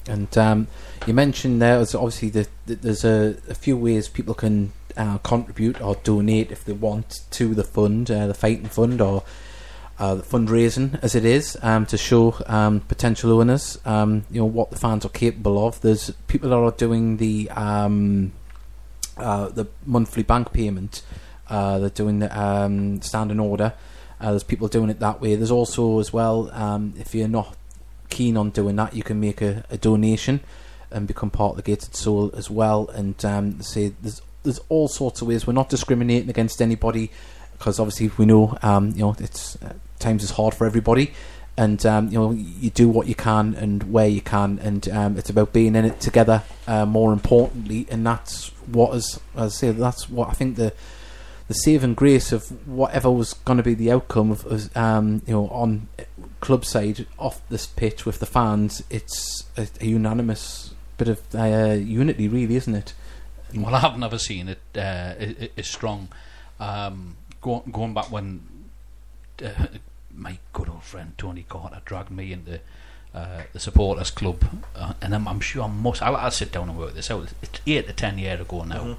And um, you mentioned there was obviously the, the, there's a, a few ways people can uh, contribute or donate if they want to the fund, uh, the fighting fund, or uh, the fundraising as it is um, to show um, potential owners, um, you know what the fans are capable of. There's people that are doing the um, uh, the monthly bank payment. Uh, they're doing the um, standing order. Uh, there's people doing it that way. There's also as well, um, if you're not keen on doing that, you can make a, a donation and become part of the Gated Soul as well. And um, say there's there's all sorts of ways. We're not discriminating against anybody because obviously we know um, you know it's uh, times is hard for everybody. And um, you know you do what you can and where you can, and um, it's about being in it together. Uh, more importantly, and that's what is, as I say, that's what I think the the saving grace of whatever was going to be the outcome of, of um, you know on club side off this pitch with the fans. It's a, a unanimous bit of uh, unity, really, isn't it? Well, I've never seen it uh, i- i- as strong. Um, go, going back when uh, my good old friend Tony Carter dragged me into uh, the supporters club, uh, and I'm, I'm sure I must. I'll, I'll sit down and work this out. It's eight to ten years ago now.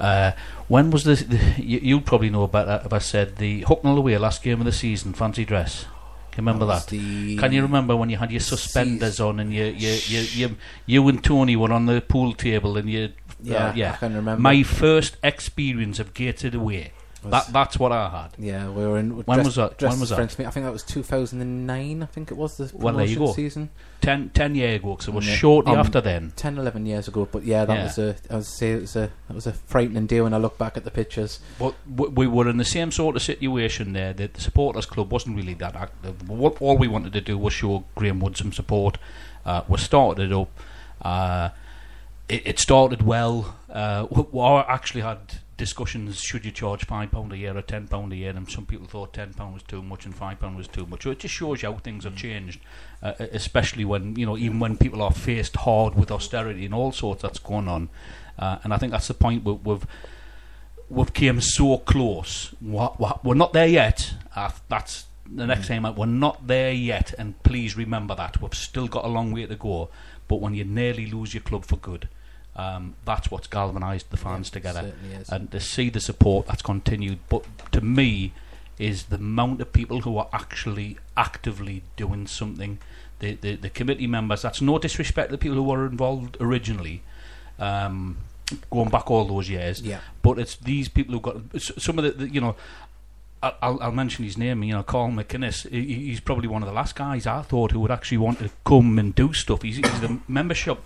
Uh, when was this? The, you, you'll probably know about that if I said the Hucknall away last game of the season, fancy dress. Can you remember was that? Can you remember when you had your suspenders on and you you, you you you and Tony were on the pool table and you Yeah, uh, yeah I can remember. my first experience of gated away. That that's what I had. yeah, we were in. When dressed- was that? When was as that? French meat. I think that was 2009. I think it was the Well, there you promotion go. season. Ten, ten years ago, because it was Yeah. shortly Um, after then. 10, 11 years ago. But yeah, that Yeah. was a. I was say it was a. That was a frightening day when I look back at the pictures. But we were in the same sort of situation there. The, the supporters club wasn't really that active. What all we wanted to do was show Graham Wood some support. Uh, we started it up. Uh, it, it started well. Uh, [laughs] we, we actually had discussions: should you charge five pound a year or ten pound a year? And some people thought ten pound was too much and five pound was too much. So it just shows you how things have changed, uh, especially when you know even when people are faced hard with austerity and all sorts that's going on. Uh, and I think that's the point we, we've we've came so close. We're, not there yet. Uh, that's the next time out. We're not there yet, and please remember that we've still got a long way to go. But when you nearly lose your club for good, um, that's what's galvanised the fans Yeah, together. And to see the support that's continued, but to me, is the amount of people who are actually actively doing something. The, the, the committee members, that's no disrespect to the people who were involved originally, um, going back all those years. yeah, But it's these people who got some of the, the you know. I'll, I'll mention his name. You know, Carl McInnes. He's probably one of the last guys I thought who would actually want to come and do stuff. He's, he's the membership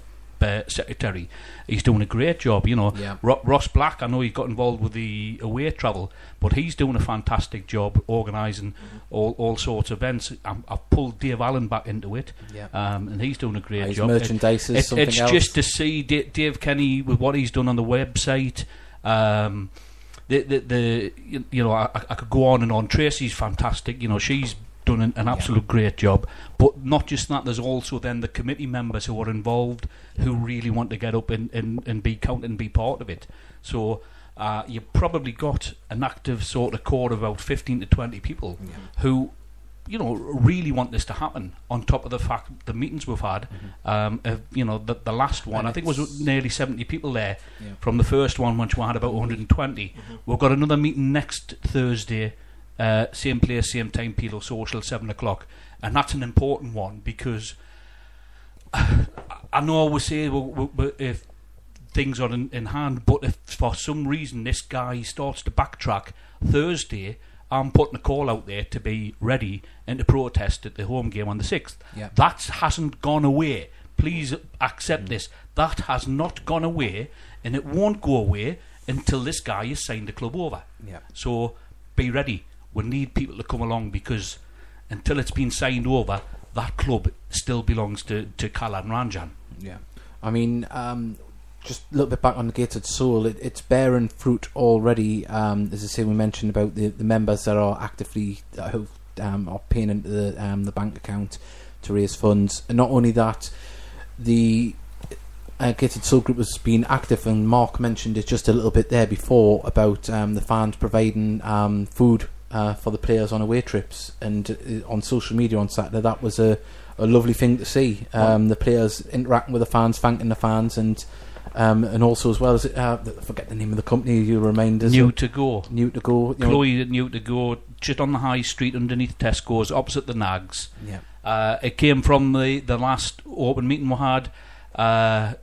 uh, secretary. He's doing a great job. You know, yeah, Ro- Ross Black. I know he got involved with the away travel, but he's doing a fantastic job organising all, all sorts of events. i I've pulled Dave Allen back into it, yeah. um, and he's doing a great His job. It- merchandise is it's, something it's else. just to see D- Dave Kenny with what he's done on the website. Um, the, the, the you, you know, I, I could go on and on. Tracy's fantastic. You know, she's done an, an absolute great job. But not just that. There's also then the committee members who are involved who really want to get up and, and, and be counted and be part of it. So. Uh, you've probably got an active sort of core of about 15 to 20 people Yeah. who, you know, really want this to happen. On top of the fact the meetings we've had, um, uh, you know, the, the last one, And I think was nearly 70 people there Yeah. from the first one, which we had about 120. We've got another meeting next Thursday, uh, same place, same time, Pelaw Social, 7 o'clock. And that's an important one because [sighs] I know I always say well, well, well, if things are in, in hand, but if for some reason this guy starts to backtrack Thursday, I'm putting a call out there to be ready and to protest at the home game on the 6th. Yeah. That hasn't gone away. Please accept this. That has not gone away, and it won't go away until this guy has signed the club over. Yeah. So be ready. We need people to come along because until it's been signed over, that club still belongs to, to Kalan Ranjan. Yeah, I mean, um, just a little bit back on the gated soul. It, it's bearing fruit already. Um, as I say, we mentioned about the, the members that are actively who um, are paying into the um, the bank account to raise funds. And not only that, the uh, Gated Soul Group has been active, and Mark mentioned it just a little bit there before about um, the fans providing um, food uh, for the players on away trips. And uh, on social media on Saturday, that was a, a lovely thing to see. Um, the players interacting with the fans, thanking the fans, and um, and also as well as uh, forget the name of the company. You remind us. New to go. new to go. You know, Chloe at New to go, just on the high street underneath Tesco's, opposite the Nags. yeah, Uh, it came from the, the last open meeting we had. Uh,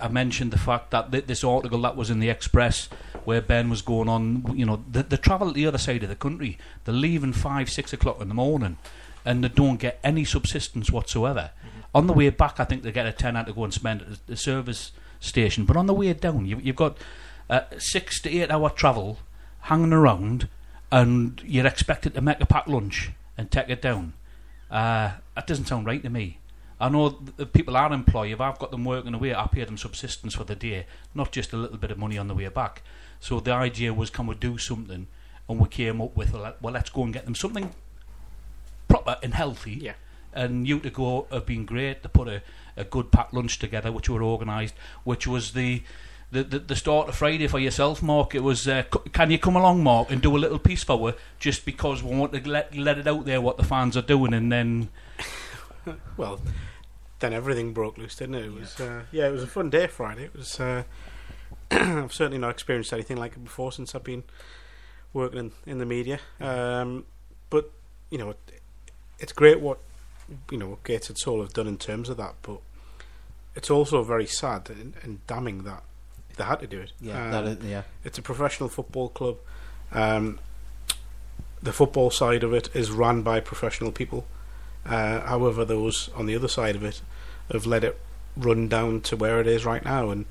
I mentioned the fact that th- this article that was in the Express, where Ben was going on, you know, the, the travel to the other side of the country. They're leaving five, six o'clock in the morning, and they don't get any subsistence whatsoever. On the way back, I think they get a tenner to go and spend at the- service station. But on the way down, you, you've got uh, six to eight hour travel hanging around, and you're expected to make a packed lunch and take it down. Uh, that doesn't sound right to me. I know the people I employ, if I've got them working away, I pay them subsistence for the day, not just a little bit of money on the way back. So the idea was, can we do something? And we came up with, well, let's go and get them something proper and healthy. Yeah. And you to go have been great to put a, a good packed lunch together, which were organised, which was the, the, the, the start of Friday for yourself, Mark. It was, uh, c- can you come along, Mark, and do a little piece for us, just because we want to let, let it out there what the fans are doing, and then [laughs] Well, then everything broke loose, didn't it? It was uh, yeah, it was a fun day Friday. It was. Uh, [clears throat] I've certainly not experienced anything like it before since I've been working in, in the media. Um, but you know, it, it's great what you know what Gated Soul have done in terms of that. But it's also very sad and, and damning that they had to do it. yeah, Um, is, yeah, it's a professional football club. Um, the football side of it is run by professional people. Uh, however, those on the other side of it have let it run down to where it is right now, and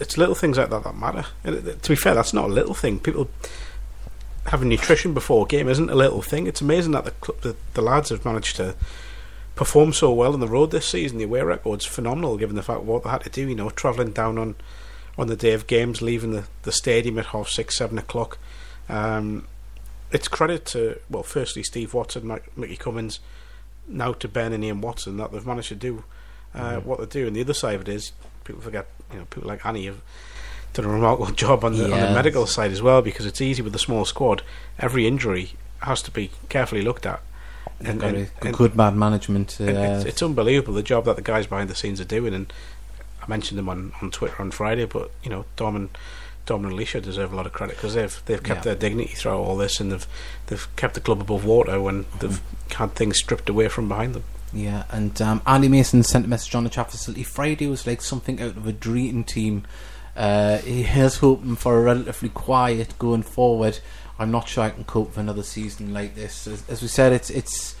it's little things like that that matter. And to be fair, that's not a little thing. People having nutrition before a game isn't a little thing. It's amazing that the the, the lads have managed to perform so well on the road this season. The away record's phenomenal, given the fact what they had to do. You know, travelling down on on the day of games, leaving the, the stadium at half six, seven o'clock. Um, it's credit to well, firstly Steve Watson, Mike, Mickey Cummins, now to Ben and Ian Watson that they've managed to do uh, what they do. And the other side of it is people forget, you know, people like Annie have done a remarkable [laughs] job on the, on the medical side as well because it's easy with a small squad. Every injury has to be carefully looked at. and, got a good, and- good man management. Uh, it's, it's unbelievable the job that the guys behind the scenes are doing, and I mentioned them on, on Twitter on Friday, but you know, Dom and Dom and Alicia deserve a lot of credit because they've they've kept Yeah. their dignity throughout all this, and they've they've kept the club above water when they've had things stripped away from behind them. Yeah, and um, Andy Mason sent a message on the chat facility. Friday was like something out of a dream team. Uh, he is hoping for a relatively quiet going forward. I'm not sure I can cope with another season like this. As, as we said, it's it's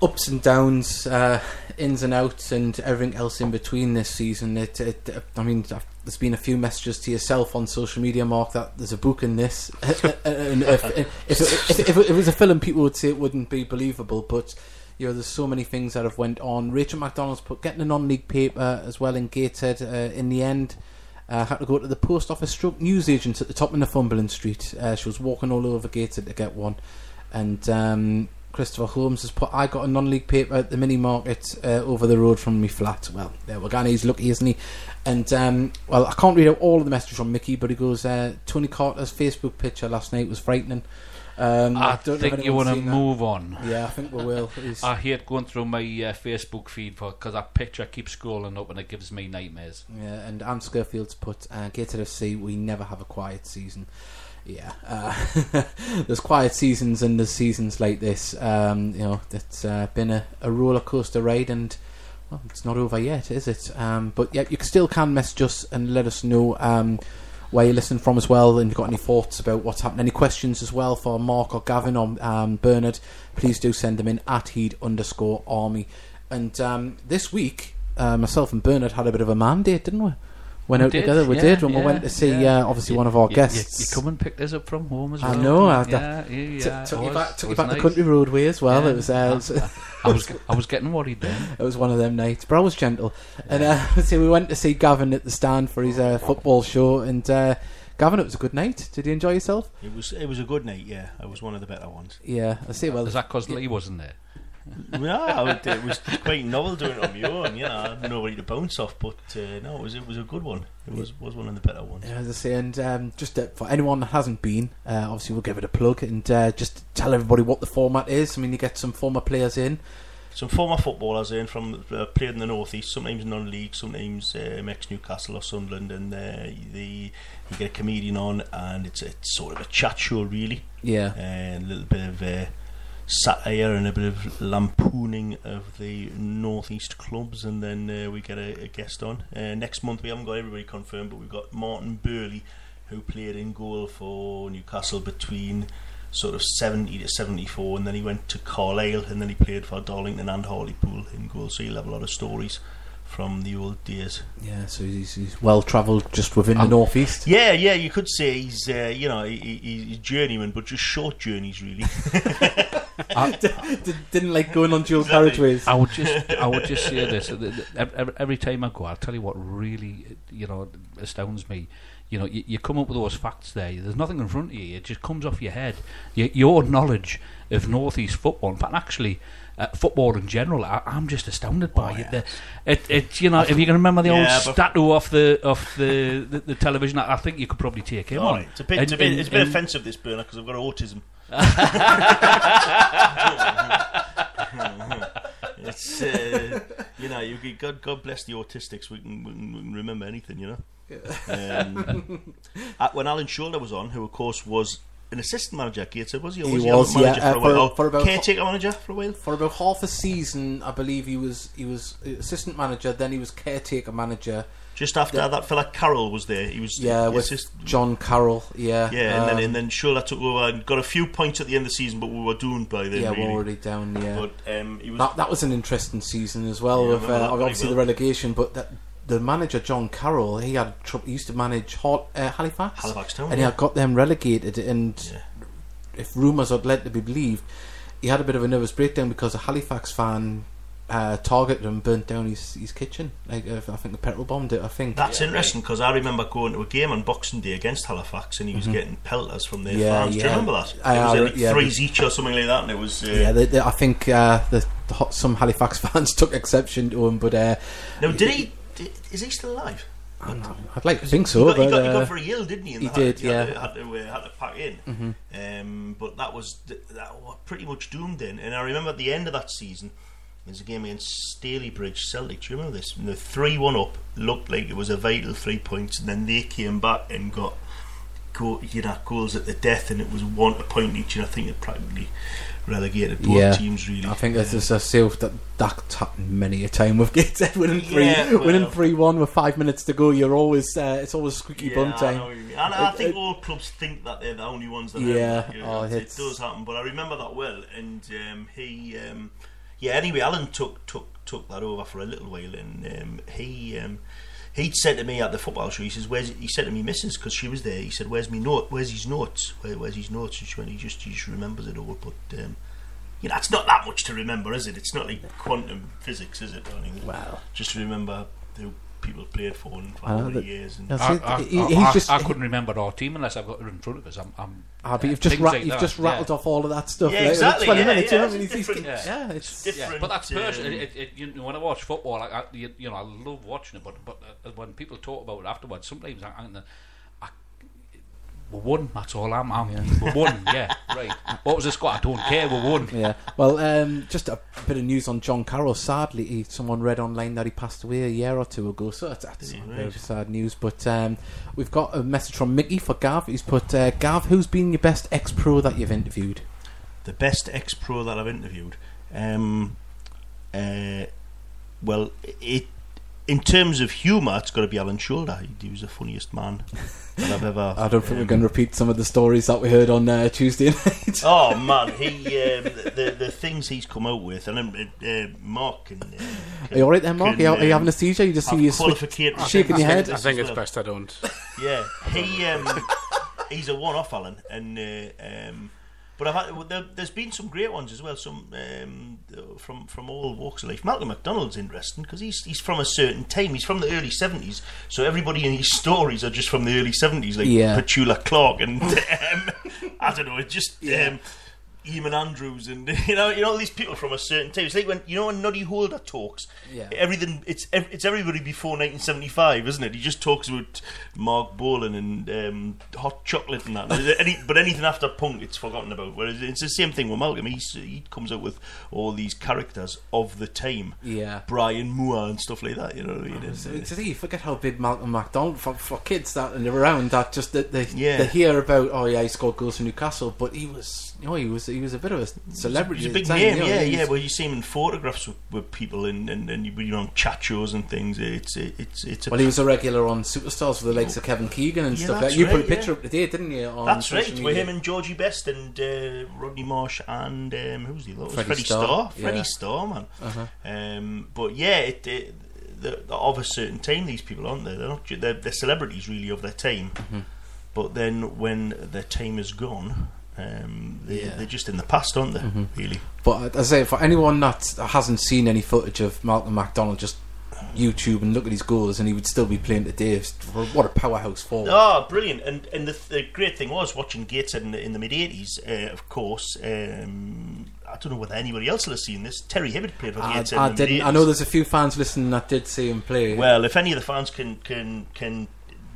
ups and downs, uh, ins and outs, and everything else in between this season. It, it I mean, there's been a few messages to yourself on social media, Mark, that there's a book in this. [laughs] and if, if, if, if, if it was a film, people would say it wouldn't be believable, but you know, there's so many things that have went on. Rachel McDonald's put getting a non-league paper as well in Gateshead. Uh, in the end, uh, had to go to the post office stroke newsagents at the top of Northumberland Street. Uh, she was walking all over Gateshead to get one, and um, Christopher Holmes has put, I got a non-league paper at the mini market uh, over the road from me flat. Well, there we go. He's lucky, isn't he? And um, well, I can't read out all of the messages from Mickey, but he goes, uh, Tony Carter's Facebook picture last night was frightening. Um, I don't know think you want to that. move on. Yeah, I think we will. [laughs] He's- I hate going through my uh, Facebook feed because that picture keeps scrolling up and it gives me nightmares. Yeah, and Anne Scarfield's put uh, Gated FC. We never have a quiet season. Yeah, uh, [laughs] there's quiet seasons and there's seasons like this. Um, you know, it's uh, been a, a roller coaster ride, and well, it's not over yet, is it? Um, but yeah, you still can message us and let us know um, where you listen from as well, and you've got any thoughts about what's happening, any questions as well for Mark or Gavin or um, Bernard, please do send them in at heed underscore army. And um, this week, uh, myself and Bernard had a bit of a mandate, didn't we? Went We out did, together, we yeah, did, when we went to see yeah. uh, obviously You- one of our you- guests. You, you come and picked us up from home as well. I know, I- yeah, yeah, yeah, T- took it you was- back, took you was back the country roadway as well. Yeah. It was, uh, it was I was I was getting worried then. [laughs] it was one of them nights, but I was gentle. And uh, [laughs] so we went to see Gavin at the stand for his uh, football show, and uh, Gavin, it was a good night. Did you enjoy yourself? It was it was a good night. Yeah, it was one of the better ones. Yeah, I see. Well, Is that because Lee wasn't there? [laughs] no, it, it was quite novel doing it on my own. You know, I had nobody to bounce off. But uh, no, it was it was a good one. It was was one of the better ones. Yeah, as I say, and um, just uh, for anyone that hasn't been, uh, obviously we'll give it a plug and uh, just tell everybody what the format is. I mean, you get some former players in. Some former footballers in from uh, played in the northeast, sometimes non-league, sometimes um, ex-Newcastle or Sunderland, and uh, the you get a comedian on, and it's it's sort of a chat show really, Yeah, and a little bit of uh, satire and a bit of lampooning of the northeast clubs, and then uh, we get a, a guest on. Uh, next month we haven't got everybody confirmed, but we've got Martin Burleigh, who played in goal for Newcastle between sort of 70 to 74, and then he went to Carlisle, and then he played for Darlington and Hartlepool in goal. So you'll have a lot of stories from the old days. yeah. So he's, he's well travelled just within the Um, northeast. Yeah, yeah, you could say he's uh, you know he- he's journeyman, but just short journeys really. [laughs] [laughs] Did, [laughs] didn't like going on dual Exactly. carriageways. I would just, I would just say this: th- th- every, every time I go, I'll tell you what really, uh, you know, astounds me. You know, you, you come up with those facts there. There's nothing in front of you. It just comes off your head. Y your knowledge of northeast football, in fact, actually. Uh, football in general, I, I'm just astounded by Oh, it. The, it. It, you know, if you can remember the Yeah, old statue off the off the, the, the television, I, I think you could probably take him All on. right, it's a bit, And- it's a bit, and- it's a bit and- offensive this burner because I've got autism. [laughs] it's uh, you know you get- God God bless the autistics. We can, we can, remember anything, you know. Um, uh, when Alan Shoulder was on, who of course was an assistant manager at Gateshead, was he? Or He was was, a manager yeah, for uh, a while? for- Or for about- caretaker manager for a while. For about half a season, I believe he was he was assistant manager. Then he was caretaker manager. Just after Yeah. that fella Carroll was there, he was Yeah, with assist- John Carroll. Yeah, yeah, and then um, and then Shoulder took over and got a few points at the end of the season, but we were doomed by then. yeah, really. we're already down. Yeah, But um, he was that that was an interesting season as well. Yeah, with uh, obviously the relegation, but that, the manager John Carroll, he had trouble. He used to manage uh, Halifax, Halifax Town. and he had got them relegated. And if rumours are led to be believed, he had a bit of a nervous breakdown because a Halifax fan uh, targeted and burnt down his, his kitchen. Like uh, I think the petrol bombed it. I think. That's interesting because I remember going to a game on Boxing Day against Halifax, and he was getting pelters from their Mm-hmm. Yeah, fans. Do you remember that? I- it was uh, like yeah, threes each or something like that, and it was. Uh, yeah, they, they, I think uh, the, the hot, some Halifax [laughs] fans took exception to him, but uh, now, did he? Did, is he still alive? I'd like to think so. he, got, he, got, he uh, got very ill, didn't he? he had- did, he had to- yeah. Had to, uh, had to pack in. mhm. Um, but that was that was pretty much doomed then. And I remember at the end of that season, There's a game against Stalybridge Celtic. Do you remember this? And the three-one up looked like it was a vital three points, and then they came back and got go, you know, goals at the death, and it was one a point each. And I think it practically relegated both Yeah. teams. Really, I think there's a self that that's happened many a time with [laughs] Gateshead winning three, Yeah, well- winning three one with five minutes to go. You're always uh, it's always squeaky Yeah, bum I know time. what. And I think it- all clubs think that they're the only ones that Yeah, have it. You oh, it does happen. But I remember that well, and um, he, um, yeah. Anyway, Alan took took took that over for a little while, and um, he. Um, He'd said to me at the football show, he says, "Where's?" He said to me, "Missus," because she was there. He said, "Where's me note? Where's his notes? Where, where's his notes?" And she went, "He just he just remembers it all." But um, you know, it's not that much to remember, is it? It's not like quantum physics, is it? Anything. Well, just remember who people played for and for I know how many that- years. And that's I. I, He- I- he's I- just- I couldn't remember our team unless I've got it in front of us. I'm, I'm Ah, but you've just ra- like you've that, just rattled yeah. off all of that stuff. Yeah, like, exactly, Twenty yeah, minutes, yeah, you know. it's I mean, he's- different. he's- Yeah. yeah, it's Different. But that's um, personal. It, it, you know, when I watch football, like, I, you, you know, I love watching it. But but uh, when people talk about it afterwards, sometimes I, I, I we won. That's all I'm. I'm we won. Yeah, right. What was the score? I don't care. We won. Yeah. Well, um, just a bit of news on John Carroll. Sadly, he, someone read online that he passed away a year or two ago. So that's, that's Did he? very Right. sad news. But um, we've got a message from Mickey for Gav. He's put, uh, Gav, who's been your best ex pro that you've interviewed? the best ex pro that I've interviewed. Um, uh, well, it in terms of humour, it's got to be Alan Shoulder. He, he was the funniest man that I've ever. [laughs] I don't think we're um, going to repeat some of the stories that we heard on uh, Tuesday [laughs] night. Oh man, he um, the, the the things he's come out with, and um, uh, Mark and. Uh, Are you alright there, Mark? Are you, are you having a seizure? You just see you switch- qualification shaking your head? I think it's best I don't. Yeah, he um, he's a one-off, Alan, and uh, um, but I've had, there, there's been some great ones as well. Some um, from from all walks of life. Malcolm McDonald's interesting because he's he's from a certain time. He's from the early seventies, so everybody in his stories are just from the early seventies, like Yeah. Petula Clark and [laughs] um, I don't know, it's just. Um, Eamonn Andrews and [laughs] you know you know all these people from a certain time. It's like when you know when Noddy Holder talks. Yeah. Everything it's it's everybody before 1975, isn't it? He just talks about Marc Bolan and um, hot chocolate and that. Any, but anything after punk, it's forgotten about. Whereas it's the same thing with Malcolm. He's, he comes out with all these characters of the time, Yeah. Brian Moore and stuff like that. You know what I mean? It's- And, it's- you forget how big Malcolm MacDonald for, for kids that are around that just that they, Yeah. they hear about oh yeah he scored goals for Newcastle but he was you know he was he was a bit of a celebrity He's a big time, name, you know, yeah, yeah. Well, you see him in photographs with, with people and and, and you know on chat shows and things. It's it's it's a well he was a regular on Superstars with the likes of Kevin Keegan and Yeah, stuff like you put a right, picture yeah. up today didn't you on That's right, with him and Georgie Best and uh, Rodney Marsh and um, who was the other? Freddie Freddie Starr, Starr. yeah. Freddie Starr, man. Uh-huh. Um, but yeah, it, it, they're, they're of a certain time. These people aren't they? They're not. They're, they're celebrities really of their time. Mm-hmm. But then when their time is gone, um, they, Yeah. they're just in the past, aren't they? Mhm. Really. but as I say for anyone that hasn't seen any footage of Malcolm MacDonald just YouTube and look at his goals and he would still be playing today what a powerhouse forward Oh, brilliant! And and the, the great thing was watching Gateshead in the, in the mid '80s. Uh, of course, um, I don't know whether anybody else will have seen this. Terry Hibbitt played for I, Gateshead. I in the didn't I mid-80s. know there's a few fans listening that did see him play Well, if any of the fans can can can,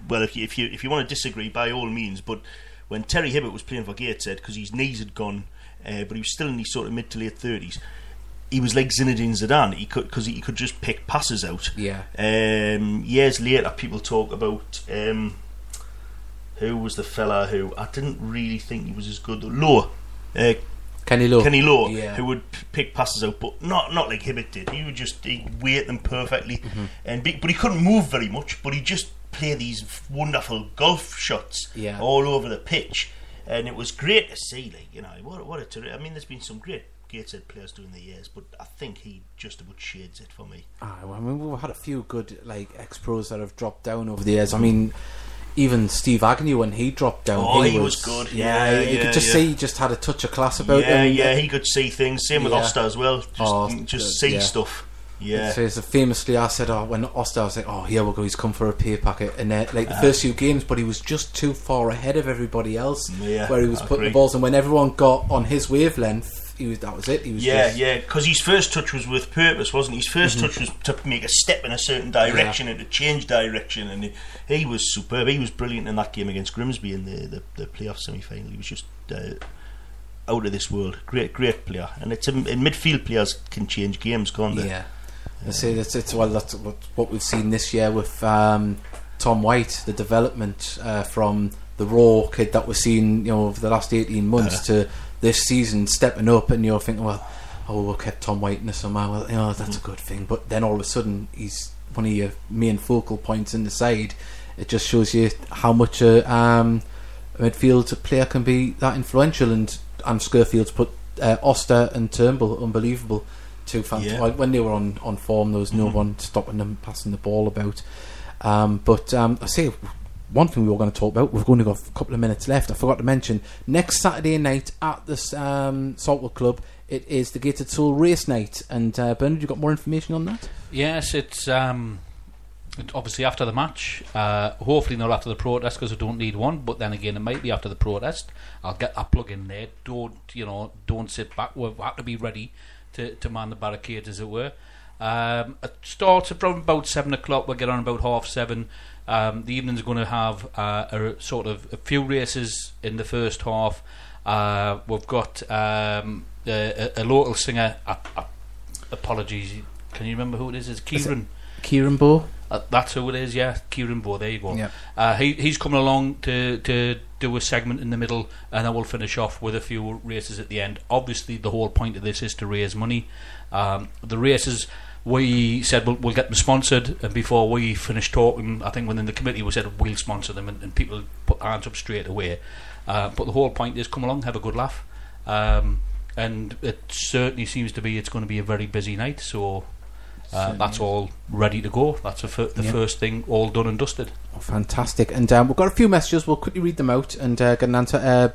well, if you if you if you want to disagree, by all means. But when Terry Hibbitt was playing for Gateshead, because his knees had gone, uh, but he was still in his sort of mid to late thirties. He was like Zinedine Zidane. He could because he could just pick passes out. yeah Um, years later, people talk about um, who was the fella who I didn't really think he was as good. Lowe, uh, Kenny Law. Kenny Lowe, Yeah. who would pick passes out, but not not like Hibbitt did. He would just he weight them perfectly, Mm-hmm. and be, but he couldn't move very much. But he just play these wonderful golf shots Yeah. all over the pitch, and it was great to see. Like you know, what what a terri- I mean, there's been some great Gateshead players doing the years, but I think he just about shades it for me. Ah, well, I mean, we've had a few good like ex pros that have dropped down over the years. I mean, even Steve Agnew when he dropped down, Oh, he, he was good. Yeah, Yeah, you yeah, could just see he just had a touch of class about him. yeah, yeah, he could see things. Same with. Oster as well. Just, Oh, just see stuff. Yeah. So it's famously, I said, oh, when Oster, I was like, oh, here we go, he's come for a pay packet. And uh, like the Ah. first few games, but he was just too far ahead of everybody else, Yeah, where he was I putting the balls. And when everyone got on his wavelength, he was that was it. He was Yeah, just, yeah, because his first touch was with purpose, wasn't it? His 1st touch was to make a step in a certain direction and to change direction, and he, he was superb. He was brilliant in that game against Grimsby in the, the, the playoff semi final. He was just uh, out of this world. Great, great player, and it's in, in midfield players can change games, can't they? Yeah. I say that's it's well that's what, what we've seen this year with um, Tom White, the development uh, from the raw kid that we're seeing, you know, over the last eighteen months to this season stepping up, and you're thinking, well, oh, we'll keep Tom White in the summer. Well, you know, that's a good thing. But then all of a sudden, he's one of your main focal points in the side. It just shows you how much a, um, a midfield player can be that influential. And and Skurfield's put uh, Oster and Turnbull unbelievable. Two fantastic. Yeah. When they were on, on form, there was no Mhm. one stopping them passing the ball about. Um, but um, I say one thing we were going to talk about. We've only got a couple of minutes left. I forgot to mention next Saturday night at the um, Saltwood Club. It is the Gated Soul Race Night. And uh, Bernard, you got more information on that? Yes, it's um, it- obviously after the match. Uh, hopefully not after the protest because I don't need one. But then again, it might be after the protest. I'll get that plug in there. Don't you know? Don't sit back. We've got to be ready to, to man the barricades, as it were. Um, it starts from about seven o'clock. We'll get on about half seven. Um, the evening's going to have uh, a sort of a few races in the first half. Uh, we've got um, a, a, local singer. Uh, uh, apologies. Can you remember who it is? It's Is it- Kieran. Kieran Bow? Uh, that's who it is, yeah. Kieran Bow, there you go. Yeah. Uh, he, he's coming along to, to do a segment in the middle, and then we'll finish off with a few races at the end. Obviously, the whole point of this is to raise money. Um, the races, we said we'll, we'll get them sponsored, and before we finished talking, I think within the committee we said we'll sponsor them, and, and people put their hands up straight away. Uh, but the whole point is come along, have a good laugh. Um, and it certainly seems to be it's going to be a very busy night, so uh, that's all ready to go. That's fir- the Yeah. first thing all done and dusted. Oh, fantastic. And um, we've got a few messages. We'll quickly read them out and uh, get an answer. Uh,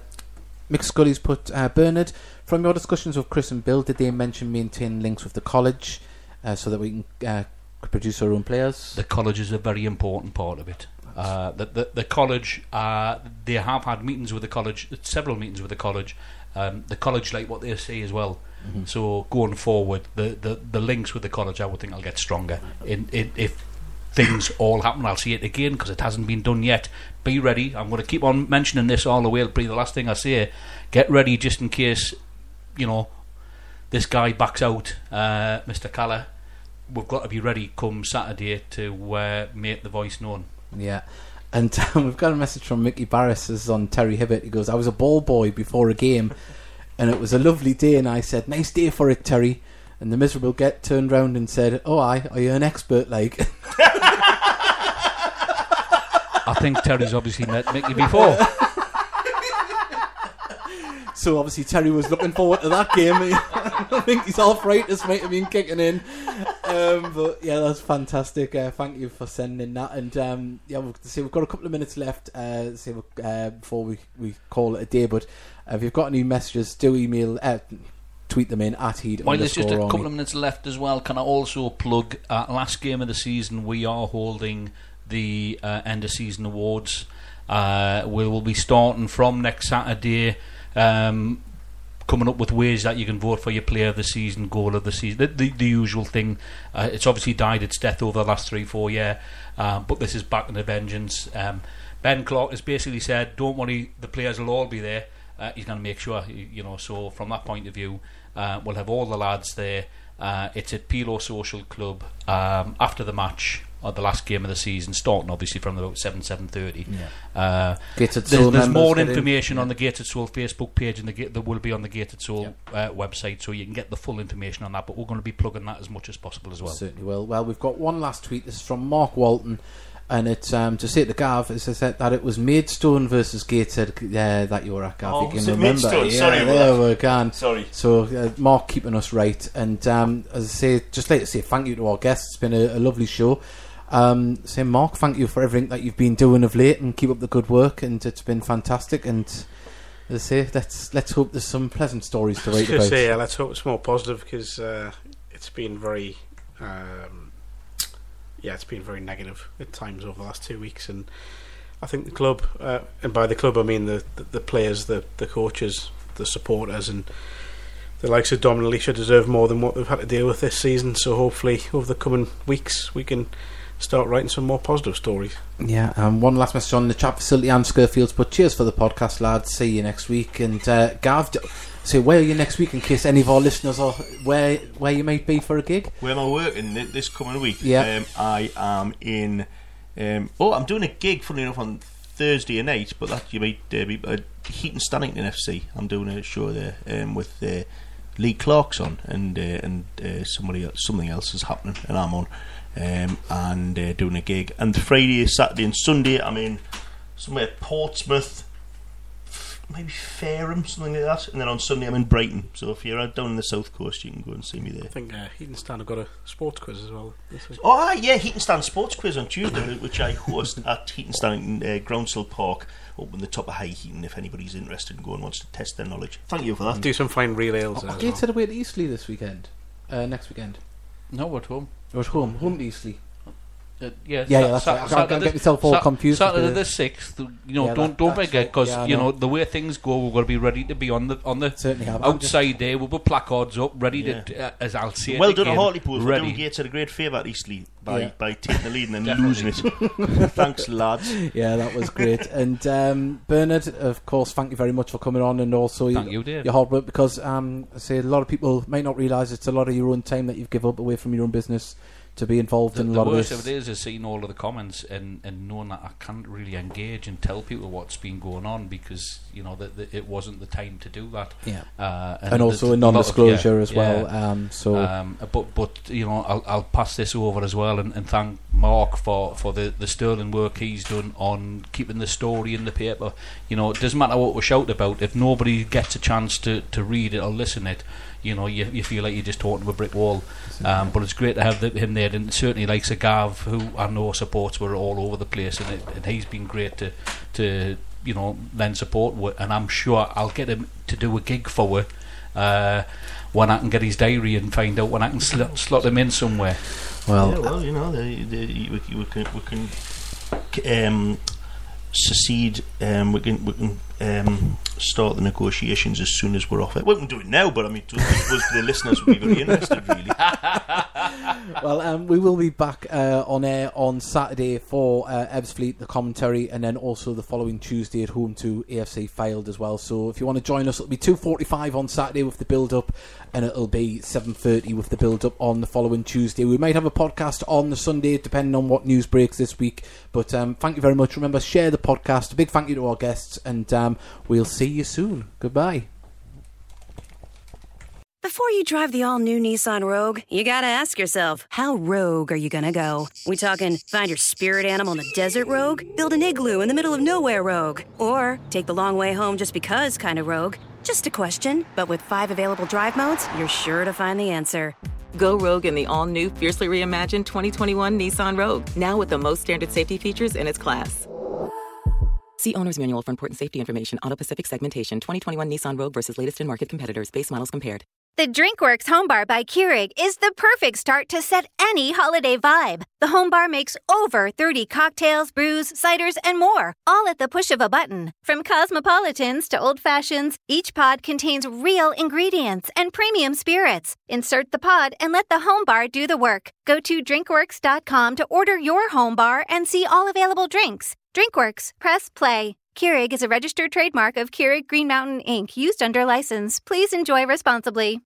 Mick Scully's put uh, Bernard, from your discussions with Chris and Bill, did they mention maintaining links with the college uh, so that we can uh, produce our own players? The college is a very important part of it. Uh, the, the, the college, uh, they have had meetings with the college, several meetings with the college. Um, the college like what they say as well. Mhm. So going forward, the, the, the links with the college, I would think, will get stronger. In, in, if things all happen, I'll see it again because it hasn't been done yet. Be ready. I'm going to keep on mentioning this all the way. It'll be the last thing I say. Get ready just in case, you know, this guy backs out, uh, Mr. Calla. We've got to be ready come Saturday to uh, make the voice known. Yeah. And um, [laughs] we've got a message from Mickey Barris this is on Terry Hibbitt. He goes, I was a ball boy before a game and it was a lovely day and I said, Nice day for it, Terry. And the miserable get turned round and said, Oh, I, are you an expert like? [laughs] I think Terry's obviously met Mickey before. so obviously Terry was looking forward to that game. [laughs] I think his arthritis might have been kicking in. Um, but yeah, that's fantastic. Uh, thank you for sending that. And um, yeah, we'll see. We've got a couple of minutes left. Uh, see, uh, before we, we call it a day. But uh, if you've got any messages, do email, uh, tweet them in at heed While there's just a couple of minutes left as well, can I also plug last game of the season? We are holding the uh, end of season awards. Uh, we will be starting from next Saturday. Um, coming up with ways that you can vote for your player of the season, goal of the season, the, the, the usual thing. Uh, it's obviously died its death over the last three, four years, uh, but this is back in a vengeance. Um, ben Clark has basically said, "Don't worry, the players will all be there." Uh, he's going to make sure, you know. So from that point of view, uh, we'll have all the lads there. Uh, it's at Pelaw Social Club um, after the match or the last game of the season, starting obviously from about seven seven thirty. Yeah. Uh, Gated there's, Soul there's members more get in. information on Yeah. the Gated Soul Facebook page, and the there will be on the Gated Soul uh, website, so you can get the full information on that. But we're going to be plugging that as much as possible as well. Certainly will. Well, we've got one last tweet. This is from Mark Walton, and it's um, to say to Gav, it says that, that it was Maidstone versus Gateshead uh, that you were at, Gav. Oh, you can was remember. Maidstone? Yeah, Sorry about there we can. Sorry. So, uh, Mark keeping us right. And um, as I say, just like to say thank you to our guests. It's been a, a lovely show. Um, say, Mark, thank you for everything that you've been doing of late and keep up the good work. And it's been fantastic. And as I say, let's, let's hope there's some pleasant stories to write about. say, yeah, let's hope it's more positive because uh, it's been very, um, yeah, it's been very negative at times over the last two weeks, and I think the club, uh, and by the club I mean the the, the players, the the coaches, the supporters, and the likes of Dom and Alicia deserve more than what they've had to deal with this season. So hopefully, over the coming weeks, we can start writing some more positive stories. Yeah, um, one last message on the chat facility and Skirfields, but cheers for the podcast, lads. See you next week. And uh, Gav, d- so where are you next week in case any of our listeners are where where you might be for a gig? Where am I working this coming week? Yeah. Um, I am in. Um, oh, I'm doing a gig, funny enough, on Thursday night, but that you might uh, be uh, Heaton Stannington FC. I'm doing a show there um, with uh, Lee Clarkson and uh, and uh, somebody else, something else is happening, and I'm on um, and uh, doing a gig. And Friday, Saturday, and Sunday, I'm in somewhere Portsmouth. Maybe Fareham, something like that, and then on Sunday I'm in Brighton. So if you're down in the south coast, you can go and see me there. I think uh, Heaton Stan have got a sports quiz as well this week. Oh, ah, yeah, Heaton Stan Sports Quiz on Tuesday, [laughs] which I host [laughs] at Heaton Stan in uh, Grounsell Park, up in the top of High Heaton, if anybody's interested and go and wants to test their knowledge. Thank you for that. Do some fine real ales there Are as you well. headed away to Eastleigh this weekend? Uh, next weekend? No, we're at home. Or at home? Home to Eastleigh. Uh, yeah, Yeah, yeah, that's right. I can't- can't get myself all confused Saturday the- the sixth. You know, Yeah, don't that- don't that's forget right. because Yeah, I you know. know the way things go, we're going to be ready to be on the on the Certainly have. I'm just- outside there. We'll put placards up, ready to uh, as I'll say. it well done, again, Hartlepool, for ready. doing Gateshead a great favour at Eastleigh by, Yeah. by taking the lead and then [laughs] losing it. [laughs] Thanks, lads. Yeah, that was great. [laughs] and um, Bernard, of course, thank you very much for coming on, and also Thank you, Dave. your hard work because um, I say a lot of people may not realise it's a lot of your own time that you've given up away from your own business to be involved The, in a lot of this. The worst of it is, is seeing all of the comments and, and knowing that I can't really engage and tell people what's been going on because you know that, it wasn't the time to do that. Yeah. Uh, and, also there's a non-disclosure yeah, as well. yeah. Um, so Um, but but you know I'll, I'll pass this over as well and, and thank Mark for, for the, the sterling work he's done on keeping the story in the paper. You know it doesn't matter what we shout about if nobody gets a chance to, to read it or listen it. You know you, you feel like you're just talking to a brick wall. Um, but it's great to have the, him there and certainly like Gav who I know supports were all over the place and, it, and he's been great to to you know lend support with, and I'm sure I'll get him to do a gig for we uh, when I can get his diary and find out when I can sl- slot him in somewhere. well, yeah, well, you know, the, the, we, we can, we can um, secede, um, we can, we can um, start the negotiations as soon as we're off it. We can do it now, but I mean, I suppose the listeners would be very interested, really. [laughs] well, um, we will be back uh, on air on Saturday for uh, Ebbsfleet, the commentary, and then also the following Tuesday at home to AFC Fylde as well. So if you want to join us, it'll be two forty-five on Saturday with the build-up, and it'll be seven thirty with the build-up on the following Tuesday. We might have a podcast on the Sunday, depending on what news breaks this week. But um, thank you very much. Remember, share the podcast. A big thank you to our guests, and um, we'll see you soon. Goodbye. Before you drive the all new Nissan Rogue, you gotta ask yourself, how rogue are you gonna go? We talking find your spirit animal in the desert rogue? Build an igloo in the middle of nowhere rogue? Or take the long way home just because kind of rogue? Just a question, but with five available drive modes, you're sure to find the answer. Go rogue in the all-new, fiercely reimagined 2021 Nissan Rogue, now with the most standard safety features in its class. See owner's manual for important safety information. Auto Pacific segmentation. 2021 Nissan Rogue versus latest in market competitors. Base models compared. The DrinkWorks Home Bar by Keurig is the perfect start to set any holiday vibe. The Home Bar makes over 30 cocktails, brews, ciders, and more, all at the push of a button. From cosmopolitans to old fashions, each pod contains real ingredients and premium spirits. Insert the pod and let the Home Bar do the work. Go to drinkworks.com to order your Home Bar and see all available drinks. DrinkWorks, press play. Keurig is a registered trademark of Keurig Green Mountain Inc., used under license. Please enjoy responsibly.